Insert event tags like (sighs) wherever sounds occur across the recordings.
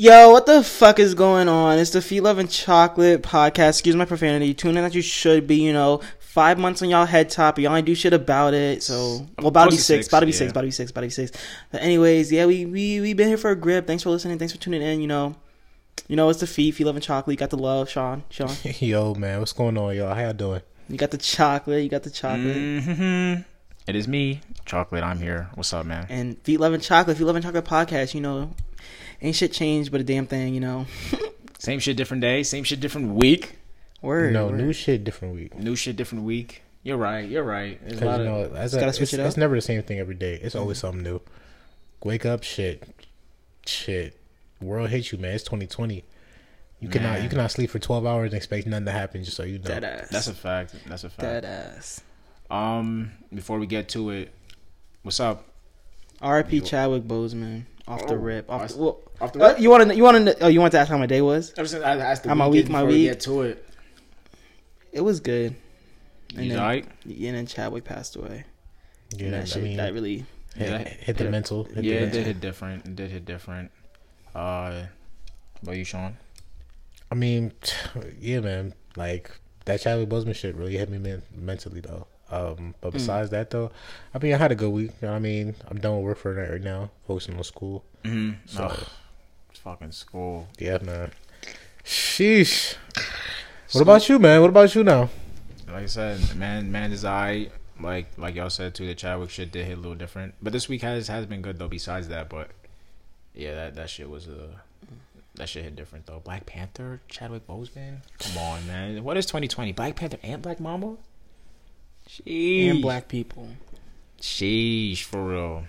Yo, what the fuck is going on? It's the Feet Love and Chocolate podcast. Excuse my profanity. Tune in that you should be, you know, five months on y'all head top. Y'all ain't do shit about it. So, well, about to be Close to six. six, About to be yeah. six. About to be six. About to be six. But anyways, yeah, we we we been here for a grip. Thanks for listening. Thanks for tuning in. You know, you know, it's the Feet. Feet Love and Chocolate. You got the love, Sean. Sean, (laughs) Yo, man, what's going on, y'all? How y'all doing? you got the chocolate. You got the chocolate. hmm It is me, Chocolate. I'm here. What's up, man? And Feet Love and Chocolate. Feet Love and Chocolate podcast. You know, ain't shit changed but a damn thing. You know, (laughs) Same shit, different day. Same shit, different week. word. no, word. new shit, different week. New shit, different week. You're right. You're right. There's a Because lot you of know, that's gotta switch it's, it up. it's never the same thing every day. It's always something new. Wake up, shit, shit. World hates you, man. It's 2020. You cannot Man. you cannot sleep for 12 hours and expect nothing to happen. Just so you know. Dead ass. That's a fact. That's a fact. dead ass. Um, before we get to it, what's up? R.I.P. Chadwick Boseman off the Oh, rip. Off I- the, well, Off uh, you want to? You want to? Oh, you want to ask how my day was? I was I asked the How my week, my before we week? Get to it. It was good. And You then, alright? and then Chadwick passed away. Yeah, And that I shit, mean, that really. hit, Yeah. hit the Yeah. mental. Hit Yeah, the it mental. did hit different. It did hit different. Uh, about you, Sean? I mean, (tsk) yeah, man. Like that Chadwick Boseman shit really hit me men- mentally though. Um, but besides that though, I mean, I had a good week. You know what I mean, I'm done with work for a night right now, focusing on school. Mm-hmm. So So, fucking school. yeah, man. Sheesh. What about you, man? What about you now? Like I said, man, man is I like like y'all said too. The Chadwick shit did hit a little different, but this week has has been good though. Besides that, but yeah, that that shit was uh that shit hit different though. Black Panther, Chadwick Boseman. Come on, man. What is 2020? Black Panther and Black Mamba. Sheesh. And black people. Sheesh, for real.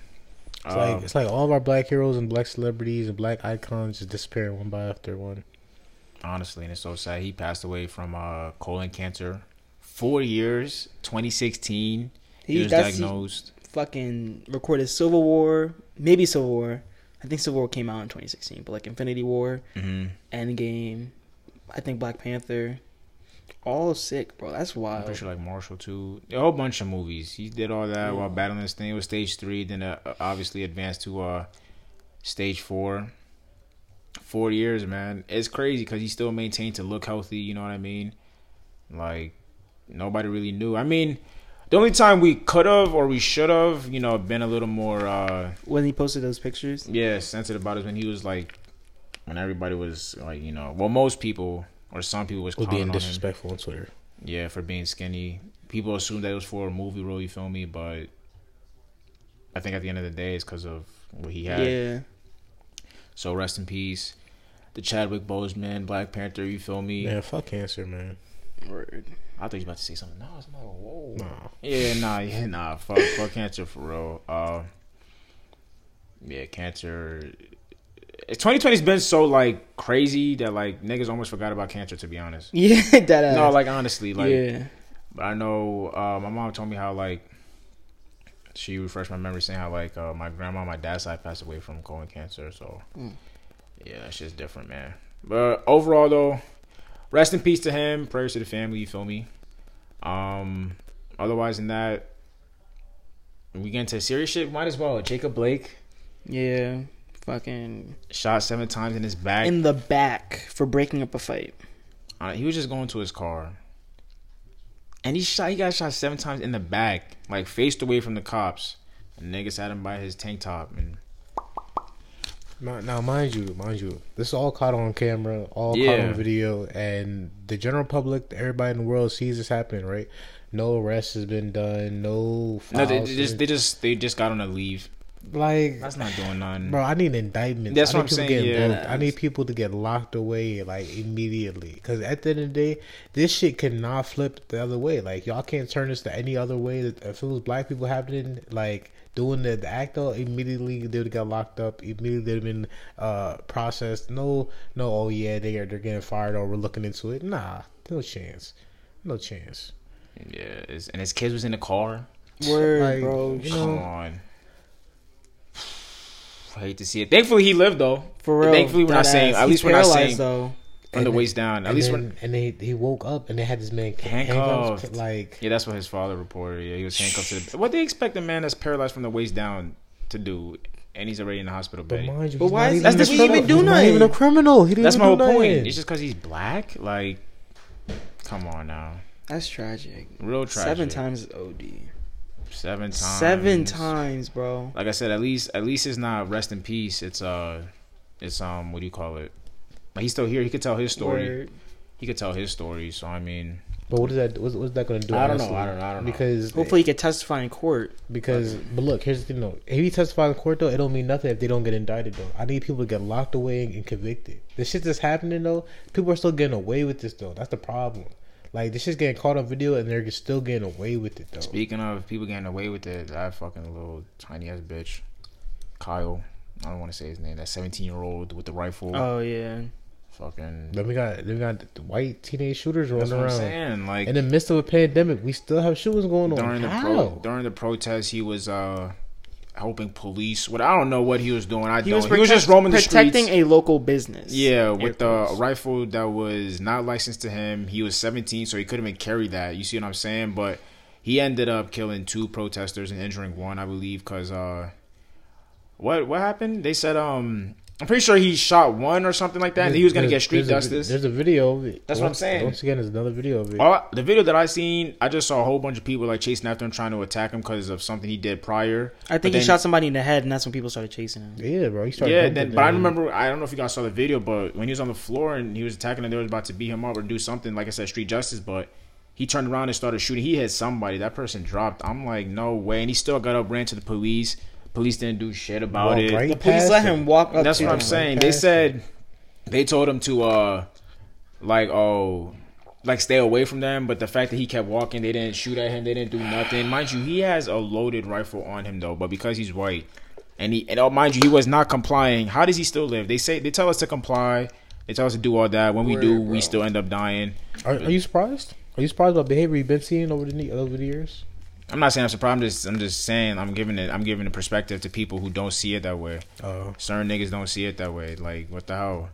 It's Um, like it's like all of our black heroes and black celebrities and black icons just disappearing one by after one. honestly, and it's so sad. He passed away from uh colon cancer. Four years, 2016. He, He, was that's, he diagnosed. fucking recorded Civil War, maybe Civil War. I think Civil War came out in 2016, but like Infinity War, hmm Endgame, I think Black Panther, all sick, bro. That's I'm wild. pretty sure like Marshall too. A whole bunch of movies. He did all that while battling this thing. It was stage three. Then uh, obviously advanced to uh stage four. Four years, man. It's crazy because he still maintained to look healthy. You know what I mean? Like nobody really knew. I mean, the only time we could have or we should have, you know, been a little more, uh When he posted those pictures, yeah, sensitive about it when he was like, when everybody was like, you know, well, most people or some people was Was calling being on him. disrespectful on Twitter. Yeah, for being skinny. People assumed that it was for a movie role, you feel me? But I think at the end of the day, it's because of what he had. yeah, So rest in peace. The Chadwick Boseman, Black Panther, you feel me? Man, fuck cancer, man. word. I thought you about to say something. No, it's not. A whoa. Nah. Yeah, nah, yeah, nah. Fuck, fuck cancer for real. Uh, yeah, cancer. 2020's been so like crazy that like niggas almost forgot about cancer. To be honest, (laughs) Yeah, that ass. no, like honestly, like yeah, But I know uh, my mom told me how like she refreshed my memory saying how like uh, my grandma my dad's side passed away from colon cancer. So Mm. yeah, that shit's different, man. But overall though, rest in peace to him. Prayers to the family. You feel me? Um. Otherwise than that, we get into serious shit. Might as well. Jacob Blake yeah. Fucking shot seven times in his back. in the back for breaking up a fight. Uh, he was just going to his car, and he shot. He got shot seven times in the back, like faced away from the cops. And niggas had him by his tank top, and Now, now, mind you, mind you, this is all caught on camera, all caught on video, and the general public, everybody in the world sees this happening, right? No arrest has been done, no. no, they, they just they just they just got on a leave. Like, That's not doing nothing. bro. I need indictments. That's I what need I'm people saying, yeah. booked. I need people to get locked away like immediately. Because at the end of the day, this shit cannot flip the other way. Like y'all can't turn this to any other way. If it was black people happening, like doing the, the act, though, immediately they would have got locked up. Immediately they'd have been uh, processed. No, no. Oh yeah, they are they're getting fired or we're looking into it. Nah, no chance. No chance. Yeah, it's, and his kids was in the car. Word, Like, bro. you Come know, on. I hate to see it. Thankfully, he lived though. For real. Thankfully, we're not Dead saying. At least we're not saying though. from the waist down. At least then, when. and they he woke up and they had this man Handcuffed. handcuffed, like Yeah, that's what his father reported. Yeah, he was handcuffed to the. What they expect a man that's paralyzed from the waist down to do? and he's already in the hospital But bed. mind you, But why not is- even that's a the- he criminal. even do He's not even a criminal. He didn't That's my whole do point. nothing. It's just because he's black. Like, come on now, That's tragic. real tragic. Seven times OD. Seven times. Seven times, bro. Like I said, at least at least it's not rest in peace. It's uh, it's um, what do you call it? Like he's still here. He could tell his story. Word. He could tell his story. So I mean, But what is that? What's, what's that going to do? I don't know. I don't know, I don't know. Because Hopefully, he can testify in court. Because, but look, here's the thing though. If he testifies in court though, it don't mean nothing if they don't get indicted though. I need people to get locked away and, and convicted. The shit that's happening though, people are still getting away with this though. That's the problem. Like this is getting caught on video and they're still getting away with it though. speaking of people getting away with it, that fucking little tiny ass bitch, Kyle. I don't want to say his name. That seventeen year old with the rifle. Oh yeah. fucking. Then we got then we got the white teenage shooters That's running what I'm around. saying. Like In the midst of a pandemic, we still have shootings going on. during the How? pro, during the protest, he was uh helping police. What I don't know what he was doing. I He don't. was, he was just protect- roaming the streets. protecting streets. a local business. Yeah, with a rifle that was not licensed to him. He was 17, so he couldn't even carry that. You see what I'm saying? But he ended up killing two protesters and injuring one, I believe, because uh, what what happened? They said um, I'm pretty sure he shot one or something like that. and he was gonna get street there's a- justice. There's a video of it. That's what I'm saying. Once again, there's another video of it. All, the video that I seen, I just saw a whole bunch of people like chasing after him, trying to attack him because of something he did prior. I But think he then- shot somebody in the head, and that's when people started chasing him. Yeah, bro. He started Yeah, jumping then, but I remember I don't know if you guys saw the video, but when he was on the floor and he was attacking and they was about to beat him up or do something, like I said, street justice, but he turned around and started shooting. He hit somebody. That person dropped. I'm like, no way. And he still got up, ran to the police. Police didn't do shit about Walked it. right The police let him walk up. That's to what I'm them. saying. They past said they told him to uh like oh like stay away from them, but the fact that he kept walking, they didn't shoot at him, they didn't do nothing. Mind you, he has a loaded rifle on him though, but because he's white and he and oh, mind you, he was not complying. How does he still live? They say they tell us to comply. They tell us to do all that. When we do, Word, we still end up dying. Are, are you surprised? Are you surprised about behavior you've been seeing over the over the years? I'm not saying I'm surprised. I'm just I'm just saying I'm giving it I'm giving a perspective to people who don't see it that way. Oh, certain niggas don't see it that way. Like, what the hell?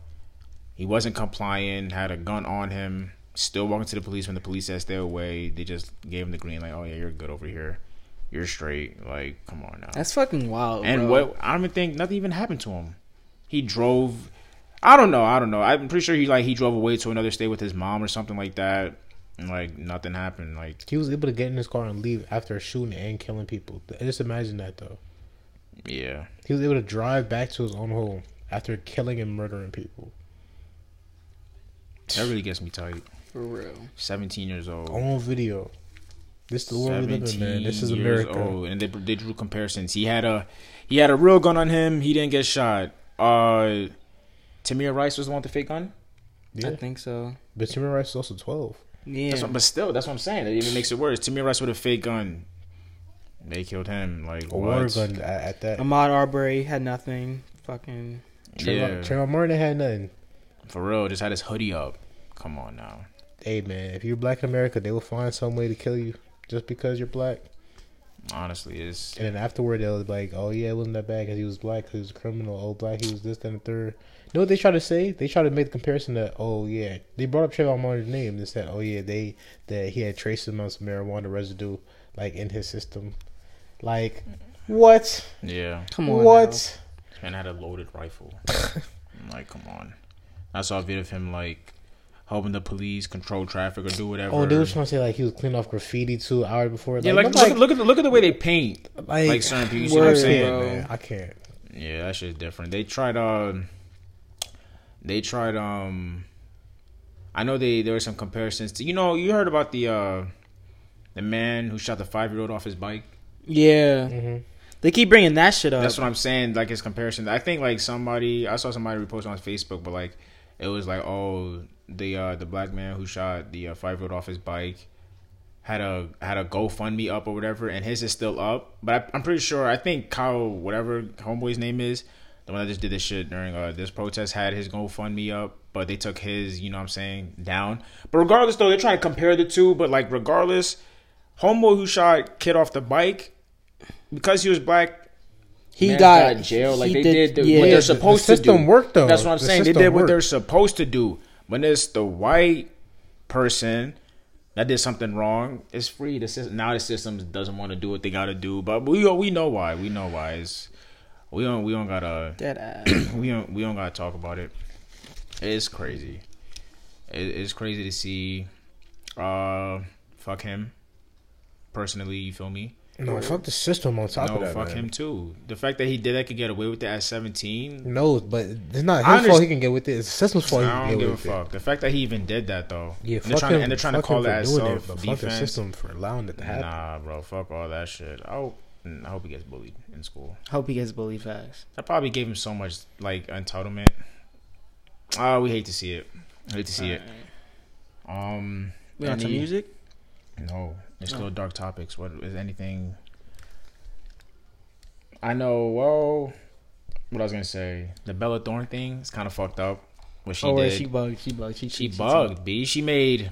He wasn't complying, had a gun on him, still walking to the police when the police said stay away. They just gave him the green, like, oh yeah, you're good over here. You're straight. Like, come on now. That's fucking wild. and bro. what I don't even think nothing even happened to him. He drove I don't know, I don't know. I'm pretty sure he like he drove away to another state with his mom or something like that. And like nothing happened. Like he was able to get in his car and leave after shooting and killing people. Just imagine that though. yeah. He was able to drive back to his own home after killing and murdering people That really gets me tight. For real. Seventeen years old. on video. This is the world we live in, man. This is 17 years America. old, and they, they drew comparisons. He had a he had a real gun on him. He didn't get shot. Uh, Tamir Rice was the one with the fake gun. Yeah, I think so. but Timmy Rice is also twelve. Yeah. That's what, but still, that's what I'm saying. It even makes it worse. Tamir Rice with a fake gun. They killed him. Like A what? water gun at, at that. Ahmaud Arbery had nothing. Fucking. Trayvon, Yeah, Trayvon Martin had nothing. for real. Just had his hoodie up. Come on now. Hey man, if you're black in America, they will find some way to kill you just because you're black. Honestly, it's And then afterward, they'll be like, "Oh yeah, it wasn't that bad because he was black. 'cause he was a criminal. Oh, black, he was this, that, and the third. You know what they try to say? They try to make the comparison that, oh yeah, they brought up Trayvon Martin's name. They said, oh yeah, they that he had trace amounts of marijuana residue like in his system. Like, what? yeah. Come on. what? Man had a loaded rifle. (laughs) Like, come on. I saw a video of him like helping the police control traffic or do whatever. Oh, they was trying to say like he was cleaning off graffiti too hours before. Yeah, like, I'm look, at, look at the look at the way they paint. like, Like certain people, you see what I'm saying? man, I can't. Yeah, that shit's different. They tried uh they tried um I know they there were some comparisons to you know, you heard about the uh the man who shot the five year old off his bike. Yeah. hmm They keep bringing that shit up. That's what I'm saying, like his comparison. I think like somebody I saw somebody repost on Facebook, but like it was like, oh, the uh the black man who shot the uh, five year old off his bike had a had a GoFundMe up or whatever, and his is still up. But I, I'm pretty sure I think Kyle, whatever homeboy's name is, the one that just did this shit during uh, this protest, had his GoFundMe up, but they took his, you know what I'm saying, down. But regardless, though, they're trying to compare the two. But like regardless, homeboy who shot kid off the bike because he was black, he man got in jail. Like they did, the, yeah. what the- they're supposed system to do. worked, though. That's what I'm The saying. They did what they're supposed to do. When it's the white person that did something wrong, it's free. The system now the system doesn't want to do what they got to do, but we we know why. We know why. It's we don't we don't gotta (clears throat) we don't we don't gotta talk about it. It's crazy. It, it's crazy to see. Uh, fuck him. Personally, you feel me? No, fuck the system on top no, of that. fuck man. him too. The fact that he did that could get away with that at seventeen. No, but it's not his fault. He can get with it. It's the system's fault. I don't get give a with it. fuck. The fact that he even did that though. Yeah, and they're trying him. to, and they're trying to call that for as self but fuck the defense. system for allowing it to happen. Nah, bro, fuck all that shit. Oh. I hope he gets bullied in school. Hope he gets bullied fast. That probably gave him so much like entitlement. Oh, we hate to see it. Hate to see it. Um, We on some music? No, it's No. still dark topics. What is anything? I know. Well, what I was gonna say, the Bella Thorne thing is kind of fucked up. What she oh, wait, did, she bugged. She bugged. She, she she, bugged. B. She made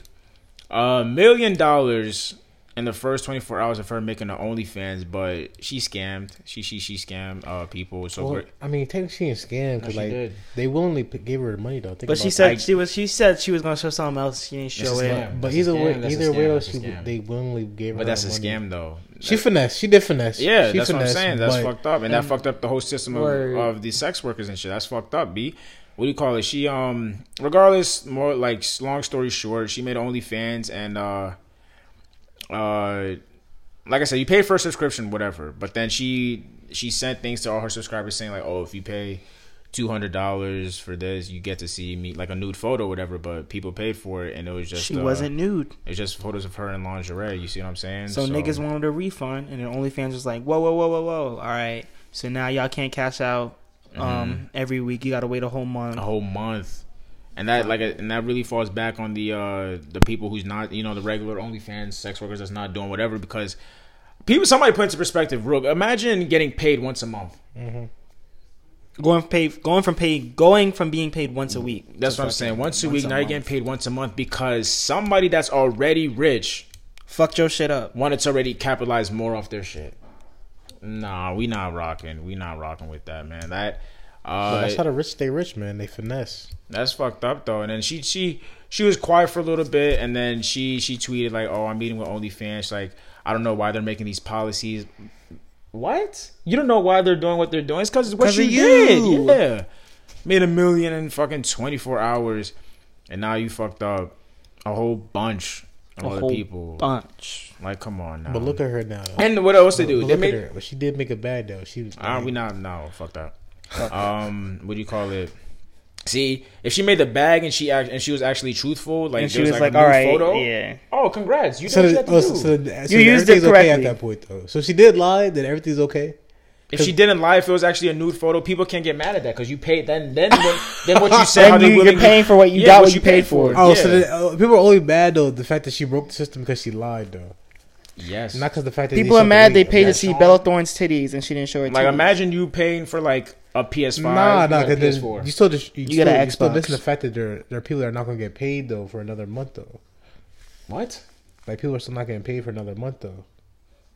a million dollars in the first twenty four hours of her making the OnlyFans, but she scammed. She she she scammed uh people. So Well, I mean, technically, she scam No, because she like did. they willingly gave her the money though. Think But she said I- she was. She said she was gonna show something else. She didn't show it. scam. But That's either way, that's a either way though, she they willingly gave her. but that's a money. scam though. She finesse. She did finesse. Yeah, she that's what I'm finessed, saying. That's but- fucked up, and that fucked up the whole system of, of the sex workers and shit. That's fucked up. B. What do you call it? She um, regardless, more like long story short, she made OnlyFans and uh, uh, like I said, you pay for a subscription, whatever. But then she she sent things to all her subscribers saying like, oh, if you pay two hundred dollars for this, you get to see me like a nude photo, or whatever. But people paid for it, and it was just She uh, wasn't nude. It's just photos of her in lingerie. You see what I'm saying? So, niggas wanted a refund, and then OnlyFans was like, "Whoa, whoa, whoa, whoa, whoa! All right, so now y'all can't cash out um every week. You got to wait a whole month." Mm-hmm. a whole month, and that like and that really falls back on the uh the people who's not you know the regular OnlyFans sex workers that's not doing whatever because people somebody put into perspective. Real, imagine getting paid once a month. Going pay, going from pay, going from being paid once a week. That's what I'm saying. Once a once week, now you're getting paid once a month because somebody that's already rich Fucked your shit up. wanted to already capitalize more off their shit. Nah, we not rocking. We not rocking with that, man. That uh, that's how the rich stay rich, man. They finesse. That's fucked up though. And then she she she was quiet for a little bit, and then she she tweeted like, "Oh, I'm meeting with OnlyFans. Like, I don't know why they're making these policies. What? You don't know why they're doing what they're doing? It's because it's what 'Cause you did. Yeah, made a million in fucking 24 hours, and now you fucked up a whole bunch of A whole people. bunch. Like, come on now. But look at her now. Though. and what else they But do? look They made. her. But she did make it bad though. She was. Ah, we not no fuck that. Um, what do you call it? See, if she made the bag and she act, and she was actually truthful, like and she there was like, like, a "All new right, photo. yeah." Oh, congrats! You So, did the, what you oh, had to so, do. so, so You used everything's it okay at that point though. So she did lie. Then everything's okay. if she didn't lie, if it was actually a nude photo, people can't get mad at that because you paid. Then, then, what, then what you (laughs) said, how you, you're paying for what you Yeah, got, what what you you paid paid for. for. Oh, Yeah. so the, uh, people are only mad though the fact that she broke the system because she lied though, Yes. not because the fact that People are mad they showed paid to see. Bella Thorne's titties, and she didn't show her. like titties. imagine you paying for like a PS5. Nah, you nah, got a because PS4. you still just you, You still, get an you still Xbox. missing the fact that there there are people that are not going to get paid though for another month though. what? Like people are still not getting paid for another month though.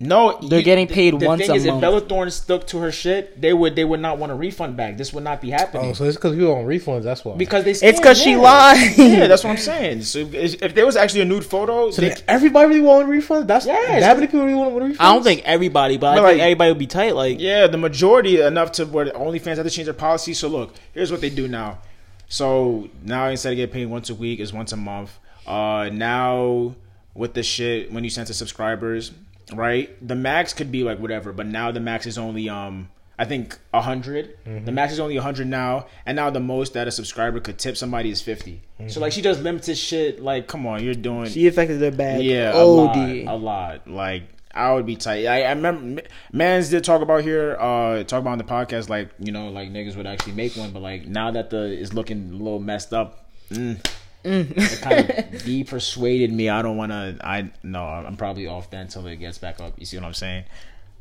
No, They're getting paid the once thing a is, month. If Bella Thorne stuck to her shit, they would they would not want a refund back. This would not be happening. Oh, so it's because people on refunds. That's why. because they It's because she lied. Yeah, that's what I'm saying. So if if there was actually a nude photo, so they, everybody really want refunds. That's Yes. that many people really want refunds. I don't think everybody, but, But I think like- everybody would be tight. Like, yeah, the majority enough to where OnlyFans had to change their policy. So look, here's what they do now. So now instead of getting paid once a week, is once a month. Uh, now with the shit when you send to subscribers, right? The max could be like whatever, but now the max is only um. I think a 100 The max is only a hundred now, and now the most that a subscriber could tip somebody is 50 So like she does limited shit. Like, come on, you're doing she affected their bag. yeah, OD. a lot, a lot. Like I would be tight. I, I remember Mans did talk about here, uh, talk about on the podcast, like you know, like niggas would actually make one, but like now that the is looking a little messed up, mm, it kind of de persuaded me. I don't want to. I no, I'm probably off then until it gets back up. You see what I'm saying?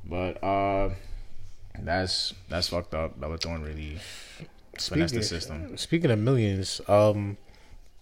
But uh, that's that's fucked up. Bella Thorne really finessed the system. Speaking of millions, um,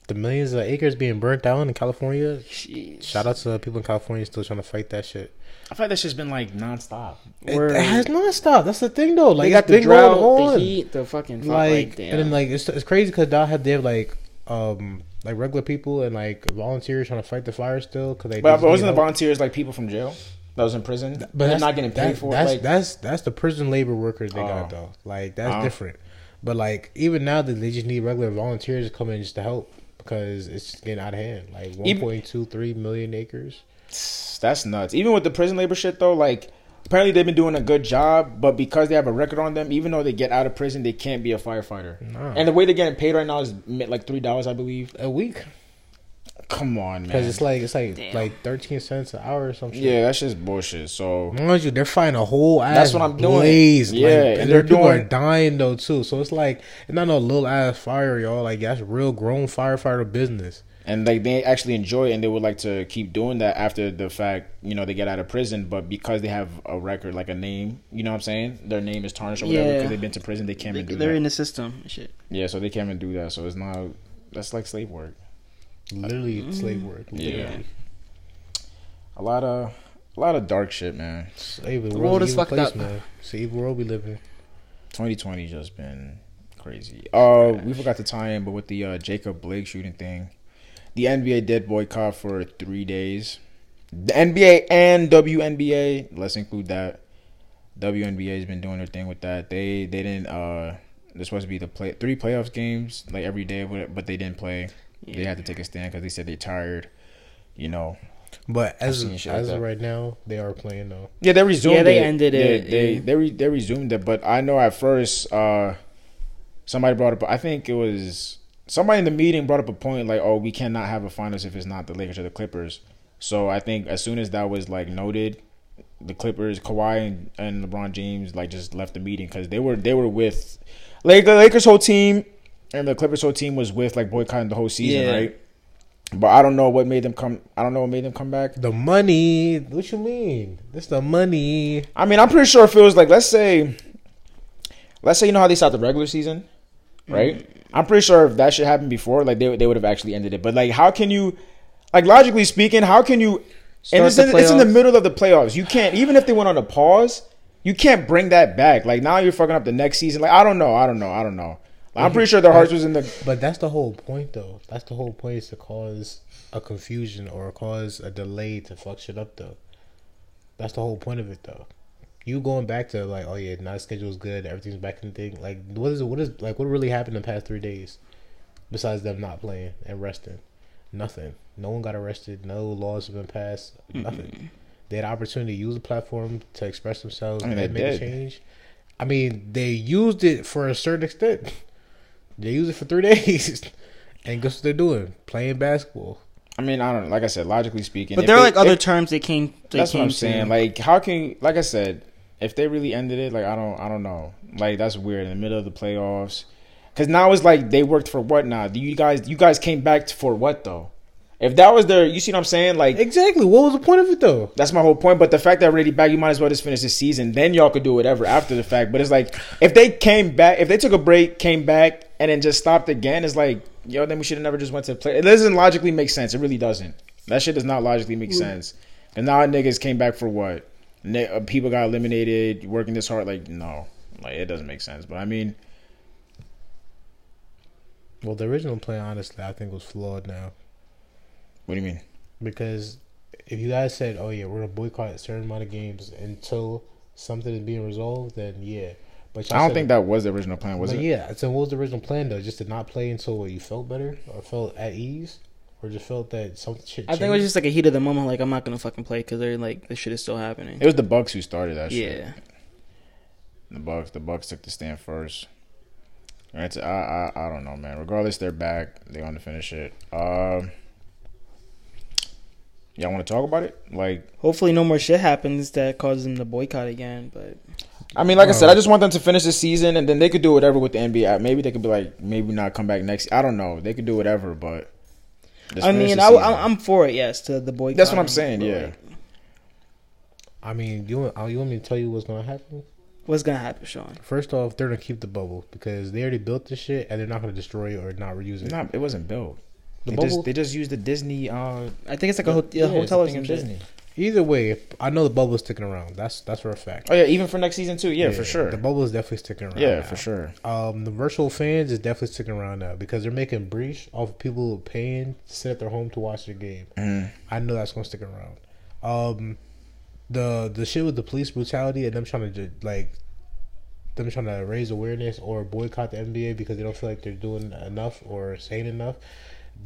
the millions of acres being burnt down in California. Jeez. Shout out to the people in California still trying to fight that shit. I feel like that shit's been like nonstop. It, it has not stopped. That's the thing though. Like got the drought, going the on. heat, the fucking fuck, like, like, and then like it's it's crazy because now have they have like um like regular people and like volunteers trying to fight the fire still because they. But need wasn't the help. volunteers like people from jail? that was in prison, But they're not getting paid that- for it. That's Like, that's that's the prison labor workers they got Oh. though. Like that's Oh. different. But like even now that they just need regular volunteers to come in just to help because it's getting out of hand. Like one point two three million acres. that's nuts. Even with the prison labor shit though, like apparently they've been doing a good job, but because they have a record on them, even though they get out of prison, they can't be a firefighter. Nah. And the way they're getting paid right now is like three dollars, I believe. a week Come on, man. because it's like it's like Damn. like thirteen cents an hour or something. yeah, that's just bullshit. So Mind you, they're fighting a whole ass That's what I'm doing. blaze. Yeah, like, and and they're people are dying though too. So it's like it's not no little ass fire, y'all. Like that's real grown firefighter business. And like they actually enjoy it and they would like to keep doing that after the fact you know they get out of prison but because they have a record like a name you know what i'm saying their name is tarnished or whatever Yeah. because they've been to prison they can't They, even do that. they're that in the system. Shit. yeah so they can't even do that so it's not that's like slave work Literally slave work. Yeah. A lot of a lot of dark shit man Slave the The world world is is evil fucked place, up. man. It's the evil world we live in. 2020 just been crazy uh we forgot to tie in but with the uh jacob blake shooting thing the nba did boycott for three days the nba and WNBA let's include that WNBA has been doing their thing with that. They they didn't uh they're supposed to be the play three playoffs games like every day, but but they didn't play. They had to take a stand because they said they're tired. You know. But as seen like as of right now, they are playing though. Yeah, they resumed. Yeah, they it. ended Yeah, it, They yeah. they re, they resumed it, but I know at first uh somebody brought up. I think it was somebody in the meeting brought up a point like, "Oh, we cannot have a finals if it's not the Lakers or the Clippers." So I think as soon as that was like noted, the Clippers, Kawhi and, and LeBron James like just left the meeting because they were they were with like the Lakers whole team and the Clippers whole team was with like boycotting the whole season, Yeah. right? But I don't know what made them come. I don't know what made them come back. The money. What you mean? It's the money. I mean, I'm pretty sure if it was like, let's say, let's say you know how they start the regular season, right? I'm pretty sure if that should happen before, like they they would have actually ended it. But like, how can you, like logically speaking, how can you? And it's in, it's in the middle of the playoffs. You can't even if they went on a pause, you can't bring that back. Like now you're fucking up the next season. Like I don't know, I don't know, I don't know. Like, I'm pretty sure their hearts was in the. But that's the whole point, though. That's the whole point is to cause a confusion or cause a delay to fuck shit up, though. That's the whole point of it, though. You going back to like, oh yeah, now the schedule's good, everything's back in the thing. Like, what is what is like what really happened in the past three days, besides them not playing and resting? Nothing. No one got arrested. No laws have been passed. Nothing. They had opportunity to use the platform to express themselves I mean, and they make a change. I mean, they used it for a certain extent. (laughs) They used it for three (laughs) days, and guess what they're doing? Playing basketball. I mean, I don't know. Like I said, logically speaking, But there are they- like other if- terms they came. They that's what I'm to. saying. Like, how can like I said, if they really ended it, like I don't, I don't know. Like that's weird in the middle of the playoffs. Because now it's like they worked for what now? Do you guys, you guys came back for what though? If that was their, you see what I'm saying? Like Exactly. What was the point of it though? that's my whole point. But the fact that already back, you might as well just finish the season. Then y'all could do whatever after the fact. But it's like if they came back, if they took a break, came back, and then just stopped again, it's like yo, then we should have never just went to play. It doesn't logically make sense. It really doesn't. That shit does not logically make mm. sense. And now niggas came back for what? Ni- uh, People got eliminated, working this hard. Like no, like it doesn't make sense. But I mean, Well, the original plan, honestly, I think was flawed now what do you mean? because if you guys said, "Oh yeah, we're gonna boycott a certain amount of games until something is being resolved," then yeah. But I don't think that was the original plan, was it? yeah. So what was the original plan though? Just to not play until what, you felt better or felt at ease, or just felt that something shit. I think it was just like a heat of the moment. Like I'm not gonna fucking play because they're like this shit is still happening. It was the Bucks who started that shit. Yeah. The Bucks, the Bucks took the stand first. Right, so I, I, I don't know, man. Regardless, they're back. They want to finish it. Um, y'all want to talk about it? Like, Hopefully, no more shit happens that causes them to boycott again. But I mean, like I said, I just want them to finish the season, and then they could do whatever with the NBA. Maybe they could be like, maybe not come back next. I don't know. They could do whatever, but just I mean, I, season. I'm I'm for it. Yes, to the boycott. That's what I'm saying, yeah. like, I mean, you want, uh, you want me to tell you what's gonna happen? what's gonna happen, Sean? First off, they're gonna keep the bubble because they already built this shit and they're not gonna destroy it or not reuse it. Nah, it wasn't built. The They bubble. just, they just used the Disney. Uh, I think it's like a, ho- yeah, a hotel or something. some shit. Disney. Either way, I know the bubble is sticking around. That's that's for a fact. Oh yeah, even for next season too. Yeah, for sure. The bubble is definitely sticking around. Yeah, now. for sure. Um, the virtual fans is definitely sticking around now because they're making breach off of people paying to sit at their home to watch the game. Mhm. I know that's gonna stick around. Um, the the shit with the police brutality and them trying to like them trying to raise awareness or boycott the NBA because they don't feel like they're doing enough or saying enough.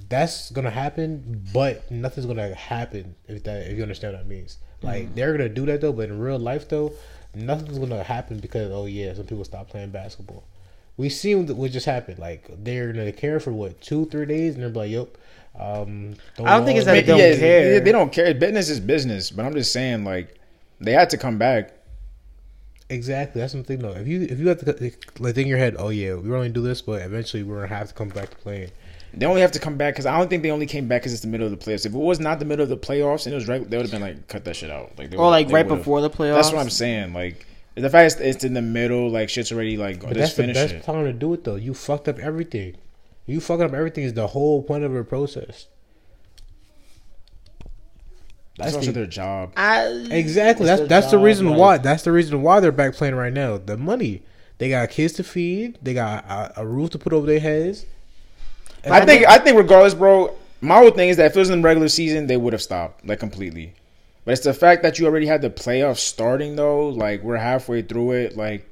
That's gonna happen, but nothing's gonna happen if that if you understand what that means. Like they're gonna do that though, but in real life though, nothing's gonna happen because oh yeah, some people stop playing basketball. We seen what just happened. Like they're gonna care for what two three days, and they're like, "Yep." Um, I don't think it's that They they don't yeah, care. They don't care. Business is business. But I'm just saying, like, they had to come back. Exactly, that's the thing though. If you if you have to like think in your head, oh yeah, we're only gonna do this, but eventually we're gonna have to come back to playing. They only have to come back because I don't think they only came back because it's the middle of the playoffs. If it was not the middle of the playoffs and it was right, they would have been like, cut that shit out. Like, they or like they right would've. before the playoffs. That's what I'm saying. Like, the fact it's, it's in the middle, like shit's already like, But just that's the finish best it. time to do it though. You fucked up everything. You fucking up everything is the whole point of the process. That's That's also the- their job. I, Exactly. it's That's their that's the reason like- why. That's the reason why they're back playing right now. The money. They got kids to feed. They got a, a roof to put over their heads. I think I think regardless, bro. My whole thing is that if it was in the regular season, they would have stopped like completely. But it's the fact that you already had the playoffs starting though. Like we're halfway through it. Like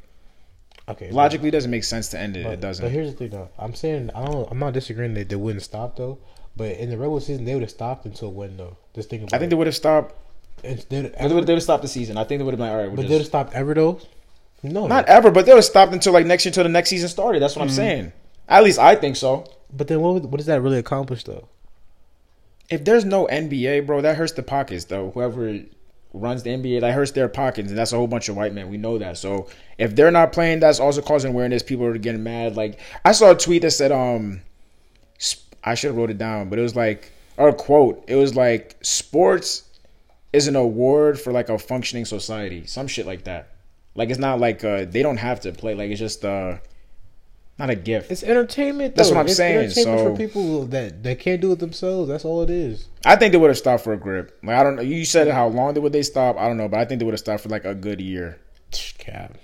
okay. logically, it doesn't make sense to end it. but, it doesn't. But here's the thing though. I'm saying I don't. I'm not disagreeing that they wouldn't stop though. But in the regular season, they would have stopped until when though? Just think about. I think they would have stopped. They would have stopped the season. I think they would have been all right. but We're they would have stopped ever though. No, not ever, but they would have stopped until like next year, until the next season started. That's what I'm mm-hmm. saying. At least I think so. But then what? What does that really accomplish though? If there's no NBA, bro, that hurts the pockets though. Whoever runs the NBA, that hurts their pockets, and that's a whole bunch of white men. We know that. So if they're not playing, that's also causing awareness. People are getting mad. Like I saw a tweet that said, um, I should have wrote it down, but it was like, or a quote. It was like, sports is an award for like a functioning society, some shit like that. Like it's not like uh, they don't have to play. Like it's just uh, not a gift. It's entertainment. Though. That's what I'm It's saying, Entertainment so- for people that that can't do it themselves. That's all it is. I think they would have stopped for a grip. Like I don't know. You said how long would they stop? I don't know, but I think they would have stopped for like a good year. Cap.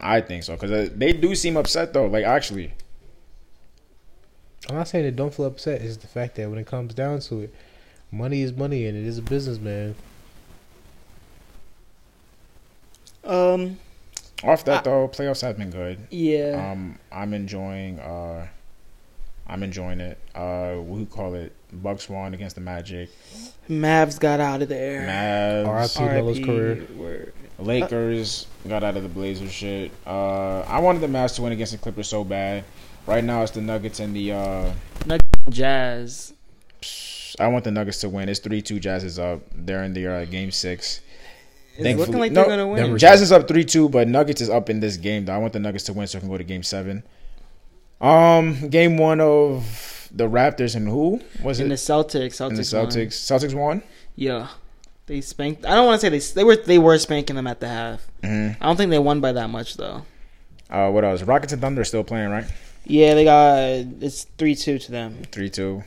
I think so because they do seem upset though. Like actually, I'm not saying they don't feel upset. It's the fact that when it comes down to it, money is money, and it is a business, man. Um. Off that though, playoffs have been good. Yeah. Um, I'm enjoying. Uh, I'm enjoying it. Uh, we call it Bucks won against the Magic. Mavs got out of there. Mavs, RIP. Melo's career. word. Lakers got out of the Blazers shit. Uh, I wanted the Mavs to win against the Clippers so bad. Right now, it's the Nuggets and the. Uh, Jazz. I want the Nuggets to win. It's three two. Jazz is up. They're in the uh, game six. It's Thankfully- looking like no, they're gonna win. Jazz is up three two, but Nuggets is up in this game. Though I want the Nuggets to win so I can go to game seven. Um, game one of the Raptors and who was In the? Celtics. Celtics. In the won. Celtics. Celtics won. Yeah. They spanked. I don't want to say they they were they were spanking them at the half. hmm I don't think they won by that much though. Uh, what else? Rockets and Thunder are still playing, right? Yeah, they got it's three two to them. Three two.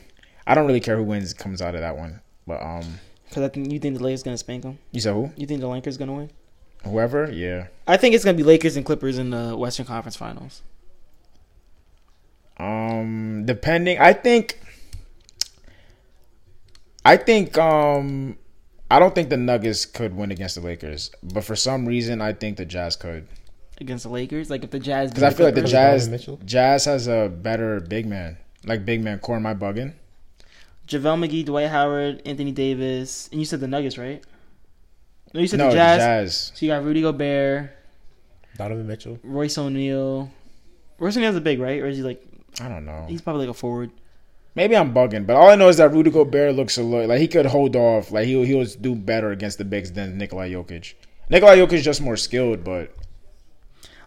I don't really care who wins comes out of that one, but um, Because I think you think the Lakers gonna spank them. you said who? You think the Lakers gonna win? Whoever, yeah. I think it's gonna be Lakers and Clippers in the Western Conference Finals. Um, depending, I think, I think, um, I don't think the Nuggets could win against the Lakers, but for some reason, I think the Jazz could. Against the Lakers, like if the Jazz, Because I feel like the Jazz, Jazz has a better big man, like big man core. Am I bugging? JaVale McGee, Dwight Howard, Anthony Davis, and you said the Nuggets, right? No, you said no, the Jazz. Jazz. So you got Rudy Gobert, Donovan Mitchell. Royce O'Neale. Royce O'Neale's a big, right? Or is he like I don't know. he's probably like a forward? Maybe I'm bugging, but all I know is that Rudy Gobert looks a lot like he could hold off. Like he'll he'll do better against the bigs than Nikolai Jokic. Nikolai Jokic is just more skilled, but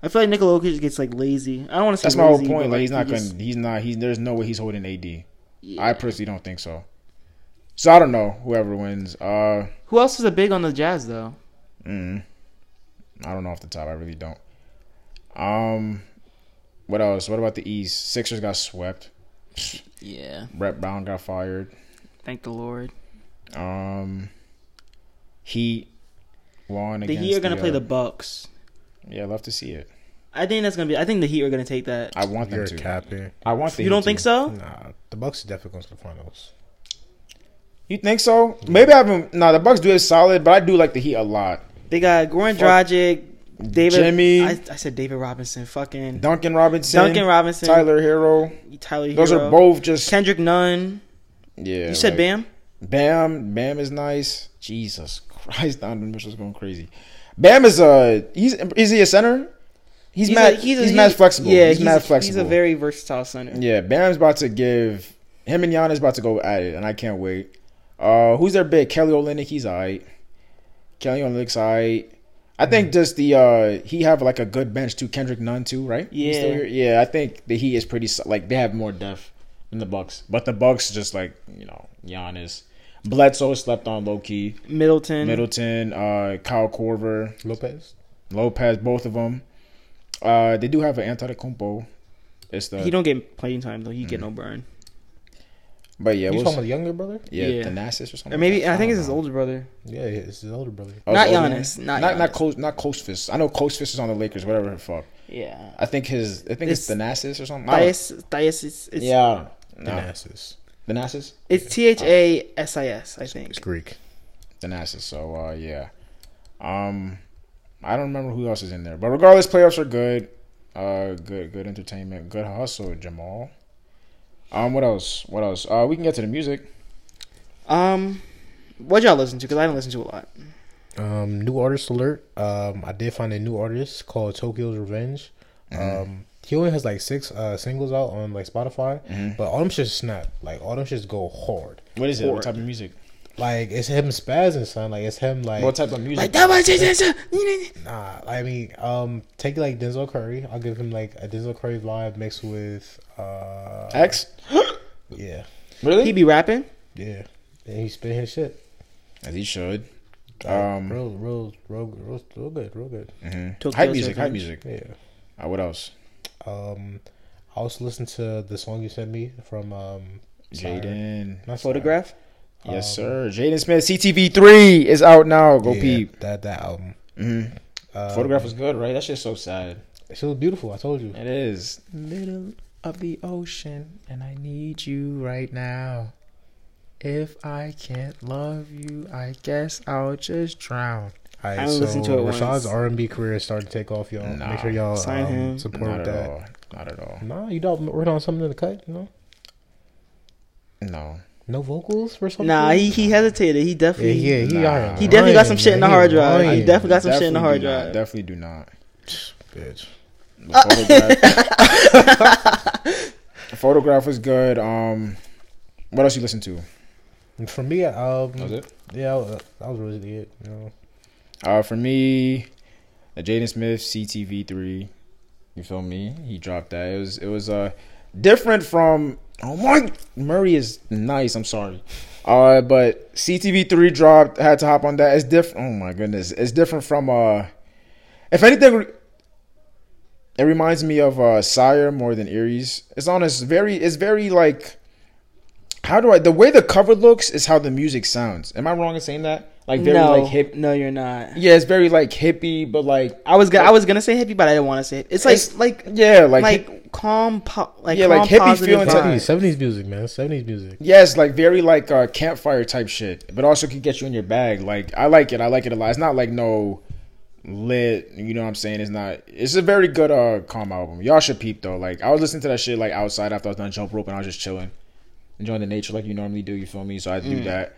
I feel like Nikola Jokic gets like lazy. I don't want to say that's my whole point. but, Like he's not he just- gonna, he's not, he's there's no way he's holding AD. Yeah. I personally don't think so. So I don't know whoever wins. Uh, Who else is a big on the Jazz though? mm, I don't know off the top. I really don't. Um, what else? What about the East? Sixers got swept. Yeah, Brett Brown got fired. thank the Lord. Um, Heat won The. Heat are gonna play uh, the Bucks. Yeah, love to see it. I think that's gonna be. I think the Heat are gonna take that. I want them You're a to. capping. I want the You Heat don't to. think so? Nah, the Bucks is definitely going to the finals. You think so? Maybe I haven't. No, the Bucks do it solid, but I do like the Heat a lot. They got Goran Dragic, David. Jimmy. I, I said David Robinson. Fucking Duncan Robinson, Duncan Robinson. Tyler Herro. Tyler. Herro. Those are both just Kendrick Nunn. yeah. You said like- Bam. Bam, Bam is nice. Jesus Christ, Donovan Mitchell's going crazy. Bam is a he's is he a center? He's, mad. a- he's, a- mad flexible. Yeah, he's, mad flexible. He's a very versatile center. yeah. Bam's about to give him and Giannis about to go at it, and I can't wait. Uh, who's their big? Kelly Olynyk. He's alright. Kelly Olynyk's alright. I think just the uh he have like a good bench too. Kendrick Nunn too, right? He's still Yeah. here? yeah. I think the Heat is pretty so- like they have more depth than the Bucks, but the Bucks just like you know Giannis. Bledsoe slept on low key. Middleton. Middleton, uh, Kyle Korver, Lopez. Lopez, both of them. Uh, they do have an Antetokounmpo. It's the He don't get playing time though. He get no burn. but yeah, you we'll talking s- about the younger brother? yeah, Yeah. Thanasis or something. Or maybe like that. I think it's don't his older brother. Yeah, it's his older brother. Oh, Not it's older Giannis, one? not not not Giannis. not close fist. I know close fist is on the Lakers. Whatever the fuck. Yeah. I think his. I think it's, It's- Thanasis or something. I don't- Dias, Dias is, it's, yeah, The no, Nasus. Thanasis. It's T H A S I S. I think. It's Greek. Thanasis. So uh, yeah, um, I don't remember who else is in there, but regardless, playoffs are good. Uh, good, good entertainment, good hustle, Jamal. Um, what else? What else? Uh, we can get to the music. Um, what y'all listen to? Because I didn't listen to a lot. Um, new artist alert. Um, I did find a new artist called Tokyo's Revenge. Um, he only has like six uh singles out on like Spotify, but all them shits snap. Like all them shits go hard. What is it? What type of music? Like it's him spazzing, son. Like it's him like What type of music? Like that was just Nah, I mean, um, take like Denzel Curry. I'll give him like a Denzel Curry vibe mixed with uh, X? (gasps) yeah, Really? he be rapping. yeah, and he spit his shit. As he should. Like, Um, real, real, real, real, real good, real good. hmm Tokyo's Hype music. Hype music. Yeah. Uh, what else? Um, I also listened to the song you sent me from um Jaden. Not Siren. Photograph. Yes, Um, sir. Jaden Smith. CTV three is out now. Go Yeah, peep. that that album. hmm Um, Photograph was good, right? That shit's so sad. She was beautiful. I told you. It is. Middle of the ocean, and I need you right now. If I can't love you, I guess I'll just drown. All right, I only so listened to it. Rashad's R and B career is starting to take off, y'all. Nah. Make sure y'all Sign um, him. support Not that. all. Not at all. Nah, you don't working on something in the cut, you know? No. No vocals for something? Nah, he he hesitated. He definitely yeah, he, Nah. out he definitely got some lying, shit in the hard He drive. He definitely got some shit in the hard do not. drive. Definitely do not. bitch. The photograph, the (laughs) photograph was good. Um, what else you listen to? For me, um, That was it. yeah, uh, that was really it. You know, Uh, for me, the Jaden Smith CTV three. You feel me? He dropped that. It was it was uh different from. Oh my, Murray is nice. I'm sorry. Uh, but CTV three dropped. Had to hop on that. It's different. Oh my goodness, it's different from uh. If anything, it reminds me of uh SYRE more than ERYS. It's on. It's very. It's very like. How do I? The way the cover looks is how the music sounds. Am I wrong in saying that? Like very no, like hip. no, you're not. Yeah, it's very like hippie, but like I was gonna I was gonna say hippie, but I didn't want to say it. It's like It's- like yeah, like, like, hip- calm pop, like Yeah, calm, like hippie feeling type- seventies, seventies music, man, seventies music. yes, like very like uh, campfire type shit, but also can get you in your bag. Like I like it, I like it a lot. It's not like no lit, you know what I'm saying? It's not. It's a very good uh calm album. Y'all should peep though. Like I was listening to that shit like outside after I was done jump rope and I was just chilling, enjoying the nature like you normally do. You feel me? So I do that.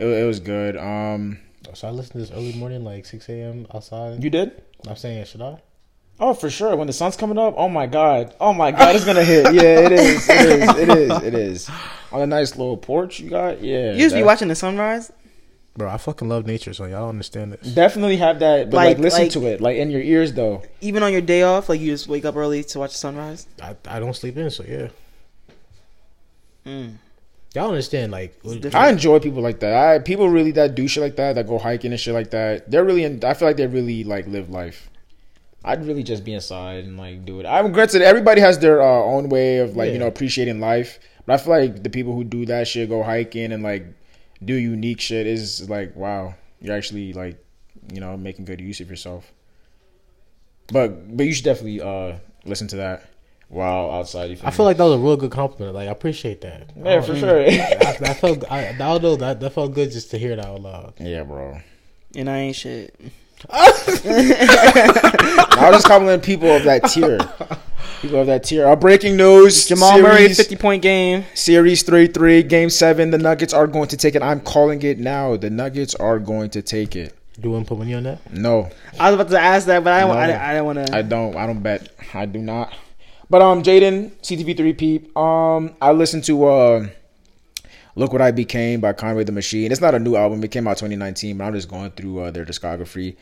It, it was good. Um, So I listened to this early morning, like six a.m. outside. you did? I'm saying, should I? Oh, for sure. When the sun's coming up, oh my god, oh my god, it's gonna hit. Yeah, it is. It is. It is. It is. (laughs) On a nice little porch you got. Yeah. You just be watching the sunrise. Bro, I fucking love nature, so y'all understand this. Definitely have that, but like, Like- listen like- to it, like in your ears though. Even on your day off, like you just wake up early to watch the sunrise. I, I don't sleep in, so yeah. Mm. Y'all understand, like, It's what- different. I enjoy people like that. I people really that do shit like that, that go hiking and shit like that. They're really, in, I feel like they really like live life. I'd really just be inside and like do it. I'm granted, everybody has their uh, own way of like you know appreciating life, but I feel like the people who do that shit, go hiking and like do unique shit, is like wow, you're actually like you know making good use of yourself. But but you should definitely uh listen to that. While outside. You feel I me? feel like that was a real good compliment. Like I appreciate that. yeah, for sure. I, I felt I, I don't know that that felt good just to hear it out loud. yeah, bro. And I ain't shit. (laughs) I was just complimenting people of that tier. People of that tier. Our breaking news: Jamal series, Murray, 50 point game. Series three three, game seven. The Nuggets are going to take it. I'm calling it now. The Nuggets are going to take it. Do you want to put money on that? No, I was about to ask that, but I, No. I, I didn't want to. I don't. I don't bet. I do not. But um, Jaden, CTV3 peep. Um, I listened to uh, "Look What I Became" by Conway the Machine. It's not a new album. It came out 2019, but I'm just going through uh, their discography.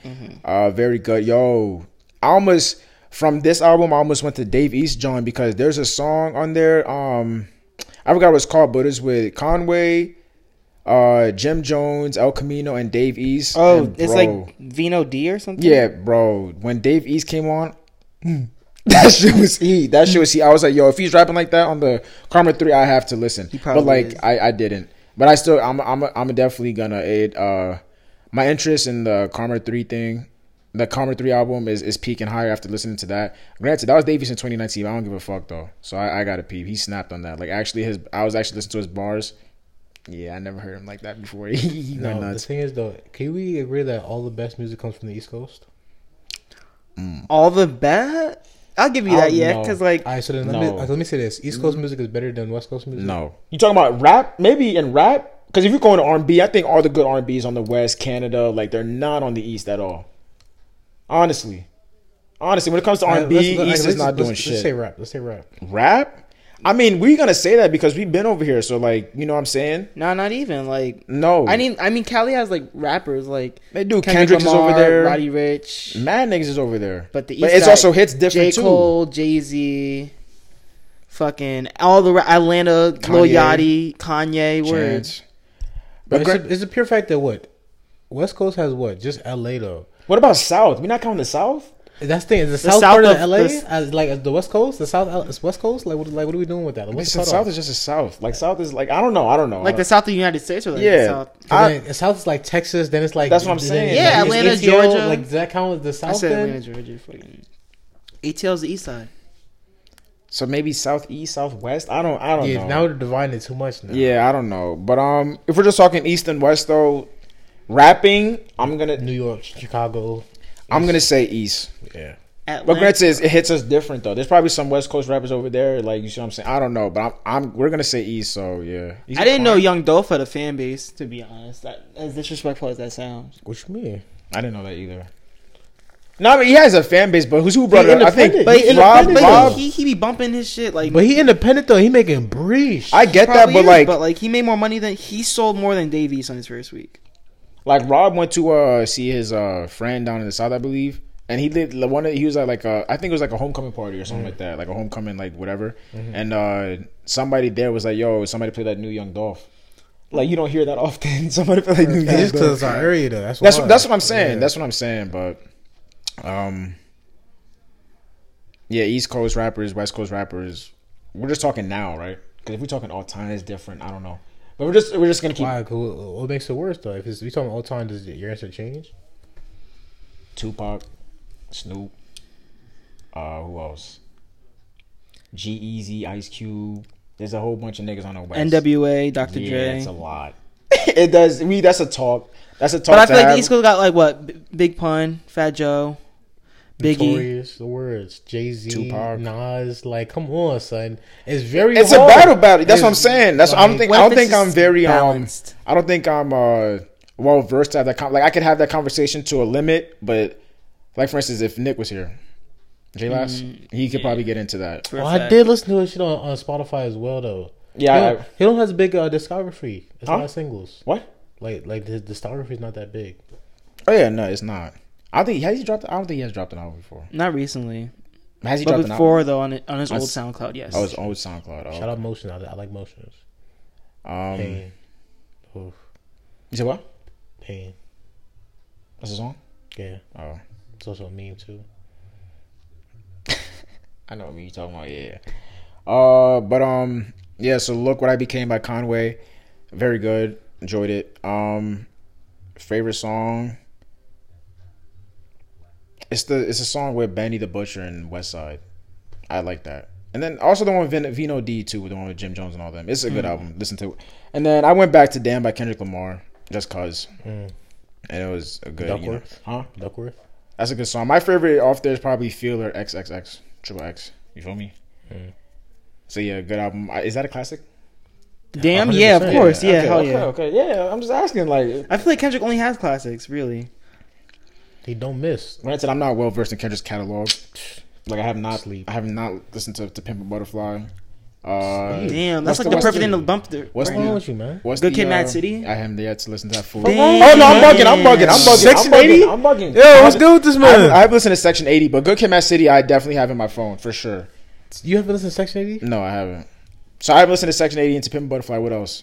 Uh, very good. Yo, I almost from this album, I almost went to Dave East John because there's a song on there. Um, I forgot what it's called, but it's with Conway, uh, Jim Jones, El Camino, and Dave East. Oh, And, it's bro, like Vino D or something? yeah, bro. When Dave East came on, that shit was heat. That shit was heat. I was like, yo, if he's rapping like that on the Karma Three, I have to listen. probably But like, is. I, I didn't. But I still, I'm, I'm, I'm definitely gonna aid. Uh, my interest in the Karma Three thing, the Karma Three album is is peaking higher after listening to that. Granted, that was Dave East in 2019. I don't give a fuck though. So I, I got to peep. He snapped on that. Like actually, his I was actually listening to his bars. Yeah, I never heard him like that before. (laughs) he went No, the thing is though, can we agree that all the best music comes from the East Coast? All the bad? I'll give you that, oh, yeah. Because, like, All right, so then let No. me let me say this: East Coast music is better than West Coast music. No, you talking about rap? Maybe in rap, because if you're going to R&B, I think all the good R&B is on the West, Canada. Like they're not on the East at all. Honestly, honestly, when it comes to All right, R&B, let's- East let's- is let's- not doing let's, shit. Let's say rap. Let's say rap. rap? I mean, we're gonna say that because we've been over here. So like, you know what I'm saying? no, not even. Like, No, I mean, I mean, Cali has, like, rappers like they do. Kendrick Kendrick is over there. Roddy Ricch. Mad niggas is over there. But the East but it's side, also hits different J. too. Cole, Jay Z, fucking all the ra- Atlanta, Lil Yachty, Kanye, words. Chance. But But it's, a, it's a pure fact that what West Coast has what just L.A. though. What about South? We not counting the South? That's the thing. Is the, south, south part of, of L.A. the- as like as the West Coast? The south is West Coast. Like what? Like what are we doing with that? Like, It's what's the the South is just the South. Like South is like I don't know. I don't know. Like the South of the United States or like Yeah. the South? I- the South is like Texas. Then it's like That's what I'm saying. then Yeah, it's Atlanta, ATL, Georgia. Like does that count as the I South? said then? Atlanta, Georgia, fucking. ATL's the East Side. So maybe southeast, southwest. I don't. I don't Yeah, know. now we're dividing too much. Now. yeah, I don't know. But um, if we're just talking east and west though, rapping, I'm gonna New York, Chicago. I'm gonna say east. Yeah. But Atlanta. granted, it hits us different though. There's probably some west coast rappers over there. Like you see what I'm saying. I don't know, but I'm, I'm we're gonna say east. So yeah. East I didn't know. Young Dolph had a fan base. To be honest, that, as disrespectful as that sounds. Which you mean? I didn't know that either. No, I mean he has a fan base, but who's who brought He it? up? I think independent. But, He's he, Rob. independent, but Rob. he, he be bumping his shit like. But he independent though. He making breach. I get that, but is, like, but like he made more money than he sold more than Davies on his first week. Like Rob went to uh see his uh friend down in the south, I believe, and he did one. Of, he was at like a, I think it was like a homecoming party or something like that, like a homecoming like whatever. And uh somebody there was like, "Yo, somebody play that new Young Dolph." Like you don't hear that often. (laughs) somebody play like new It's Young just because it's our area though. That's That's what that's what I'm saying. Yeah. That's what I'm saying. But um, yeah, East Coast rappers, West Coast rappers. We're just talking now, right? Because if we're talking all time, it's different. I don't know. But we're just we're just gonna keep Why? 'Cause What what makes it worse though? If it's, we talking all time, does your answer change? Tupac, Snoop. Uh, who else? G-Eazy, Ice Cube. There's a whole bunch of niggas on the West. NWA, Dr. Yeah, Dre. it's a lot. (laughs) it does. I mean, that's a talk. That's a talk. But I to feel like have. the East Coast got like what B- Big Pun, Fat Joe, Biggie. Notorious, the words Jay Z, Tupac. Nas. Like, come on, son. It's very. It's a hard. battle battle. That's what I'm saying. That's what I'm like- think. I don't think I'm just very um. balanced? I don't think I'm uh well versed to have that. Con- like I could have that conversation to a limit, but like for instance, if Nick was here, J Lass, he could probably get into that. For a Oh, I did listen to his shit on, on Spotify as well though. Yeah. he don't, he don't has a big uh, discography. It's Huh? a lot of singles. what? Like, like his discography is not that big. Oh yeah, no, it's not. I don't think has he dropped. I don't think he has dropped an album before. Not recently, Has he but dropped an album? before though on on his On old s- SoundCloud. Yes. Oh, it's old SoundCloud. Oh. Shout out Motion. I, I like Motions. Um, Pain. Oof. you said what? Pain. That's a song. Yeah. Oh, It's also a meme too. (laughs) I know what you're talking about. Yeah. Uh, but um, yeah. So look what I became by Conway. Very good. Enjoyed it. Um, favorite song. It's the it's a song with Benny the Butcher and Westside. I like that. And then also the one with Vin- Vino D too, the one with Jim Jones and all them. It's a good album. Listen to it. And then I went back to Damn by Kendrick Lamar just cause, Mm. and it was a good. You know, Duckworth? huh? Duckworth. That's a good song. My favorite off there is probably Feel or XXX Triple X. You feel me? Mm. So yeah, good album. Is that a classic? Damn, yeah, of 100%. course, yeah, okay, hell okay, yeah. Okay, yeah. I'm just asking. Like, I feel like Kendrick only has classics, really. He don't miss. granted, I'm not well versed in Kendrick's catalog. (sighs) Like, I have not. Sleep. I have not listened to to Pimp a Butterfly. Uh, Damn, that's what's like the- the what's perfect the- thing to bump there. what's What's right wrong now. with you, man? What's Good the, Kid, Mad uh, City? I haven't yet to listen to that full. Damn. Oh no, I'm bugging. I'm bugging. I'm bugging. Section I'm 80? I'm bugging. Yo, what's I- good with this I, man? I've listened to Section 80, but Good Kid, Mad City, I definitely have in my phone for sure. you haven't listened to Section 80? No, I haven't. So I haven't listened to Section 80 and to Pimp a Butterfly. What else?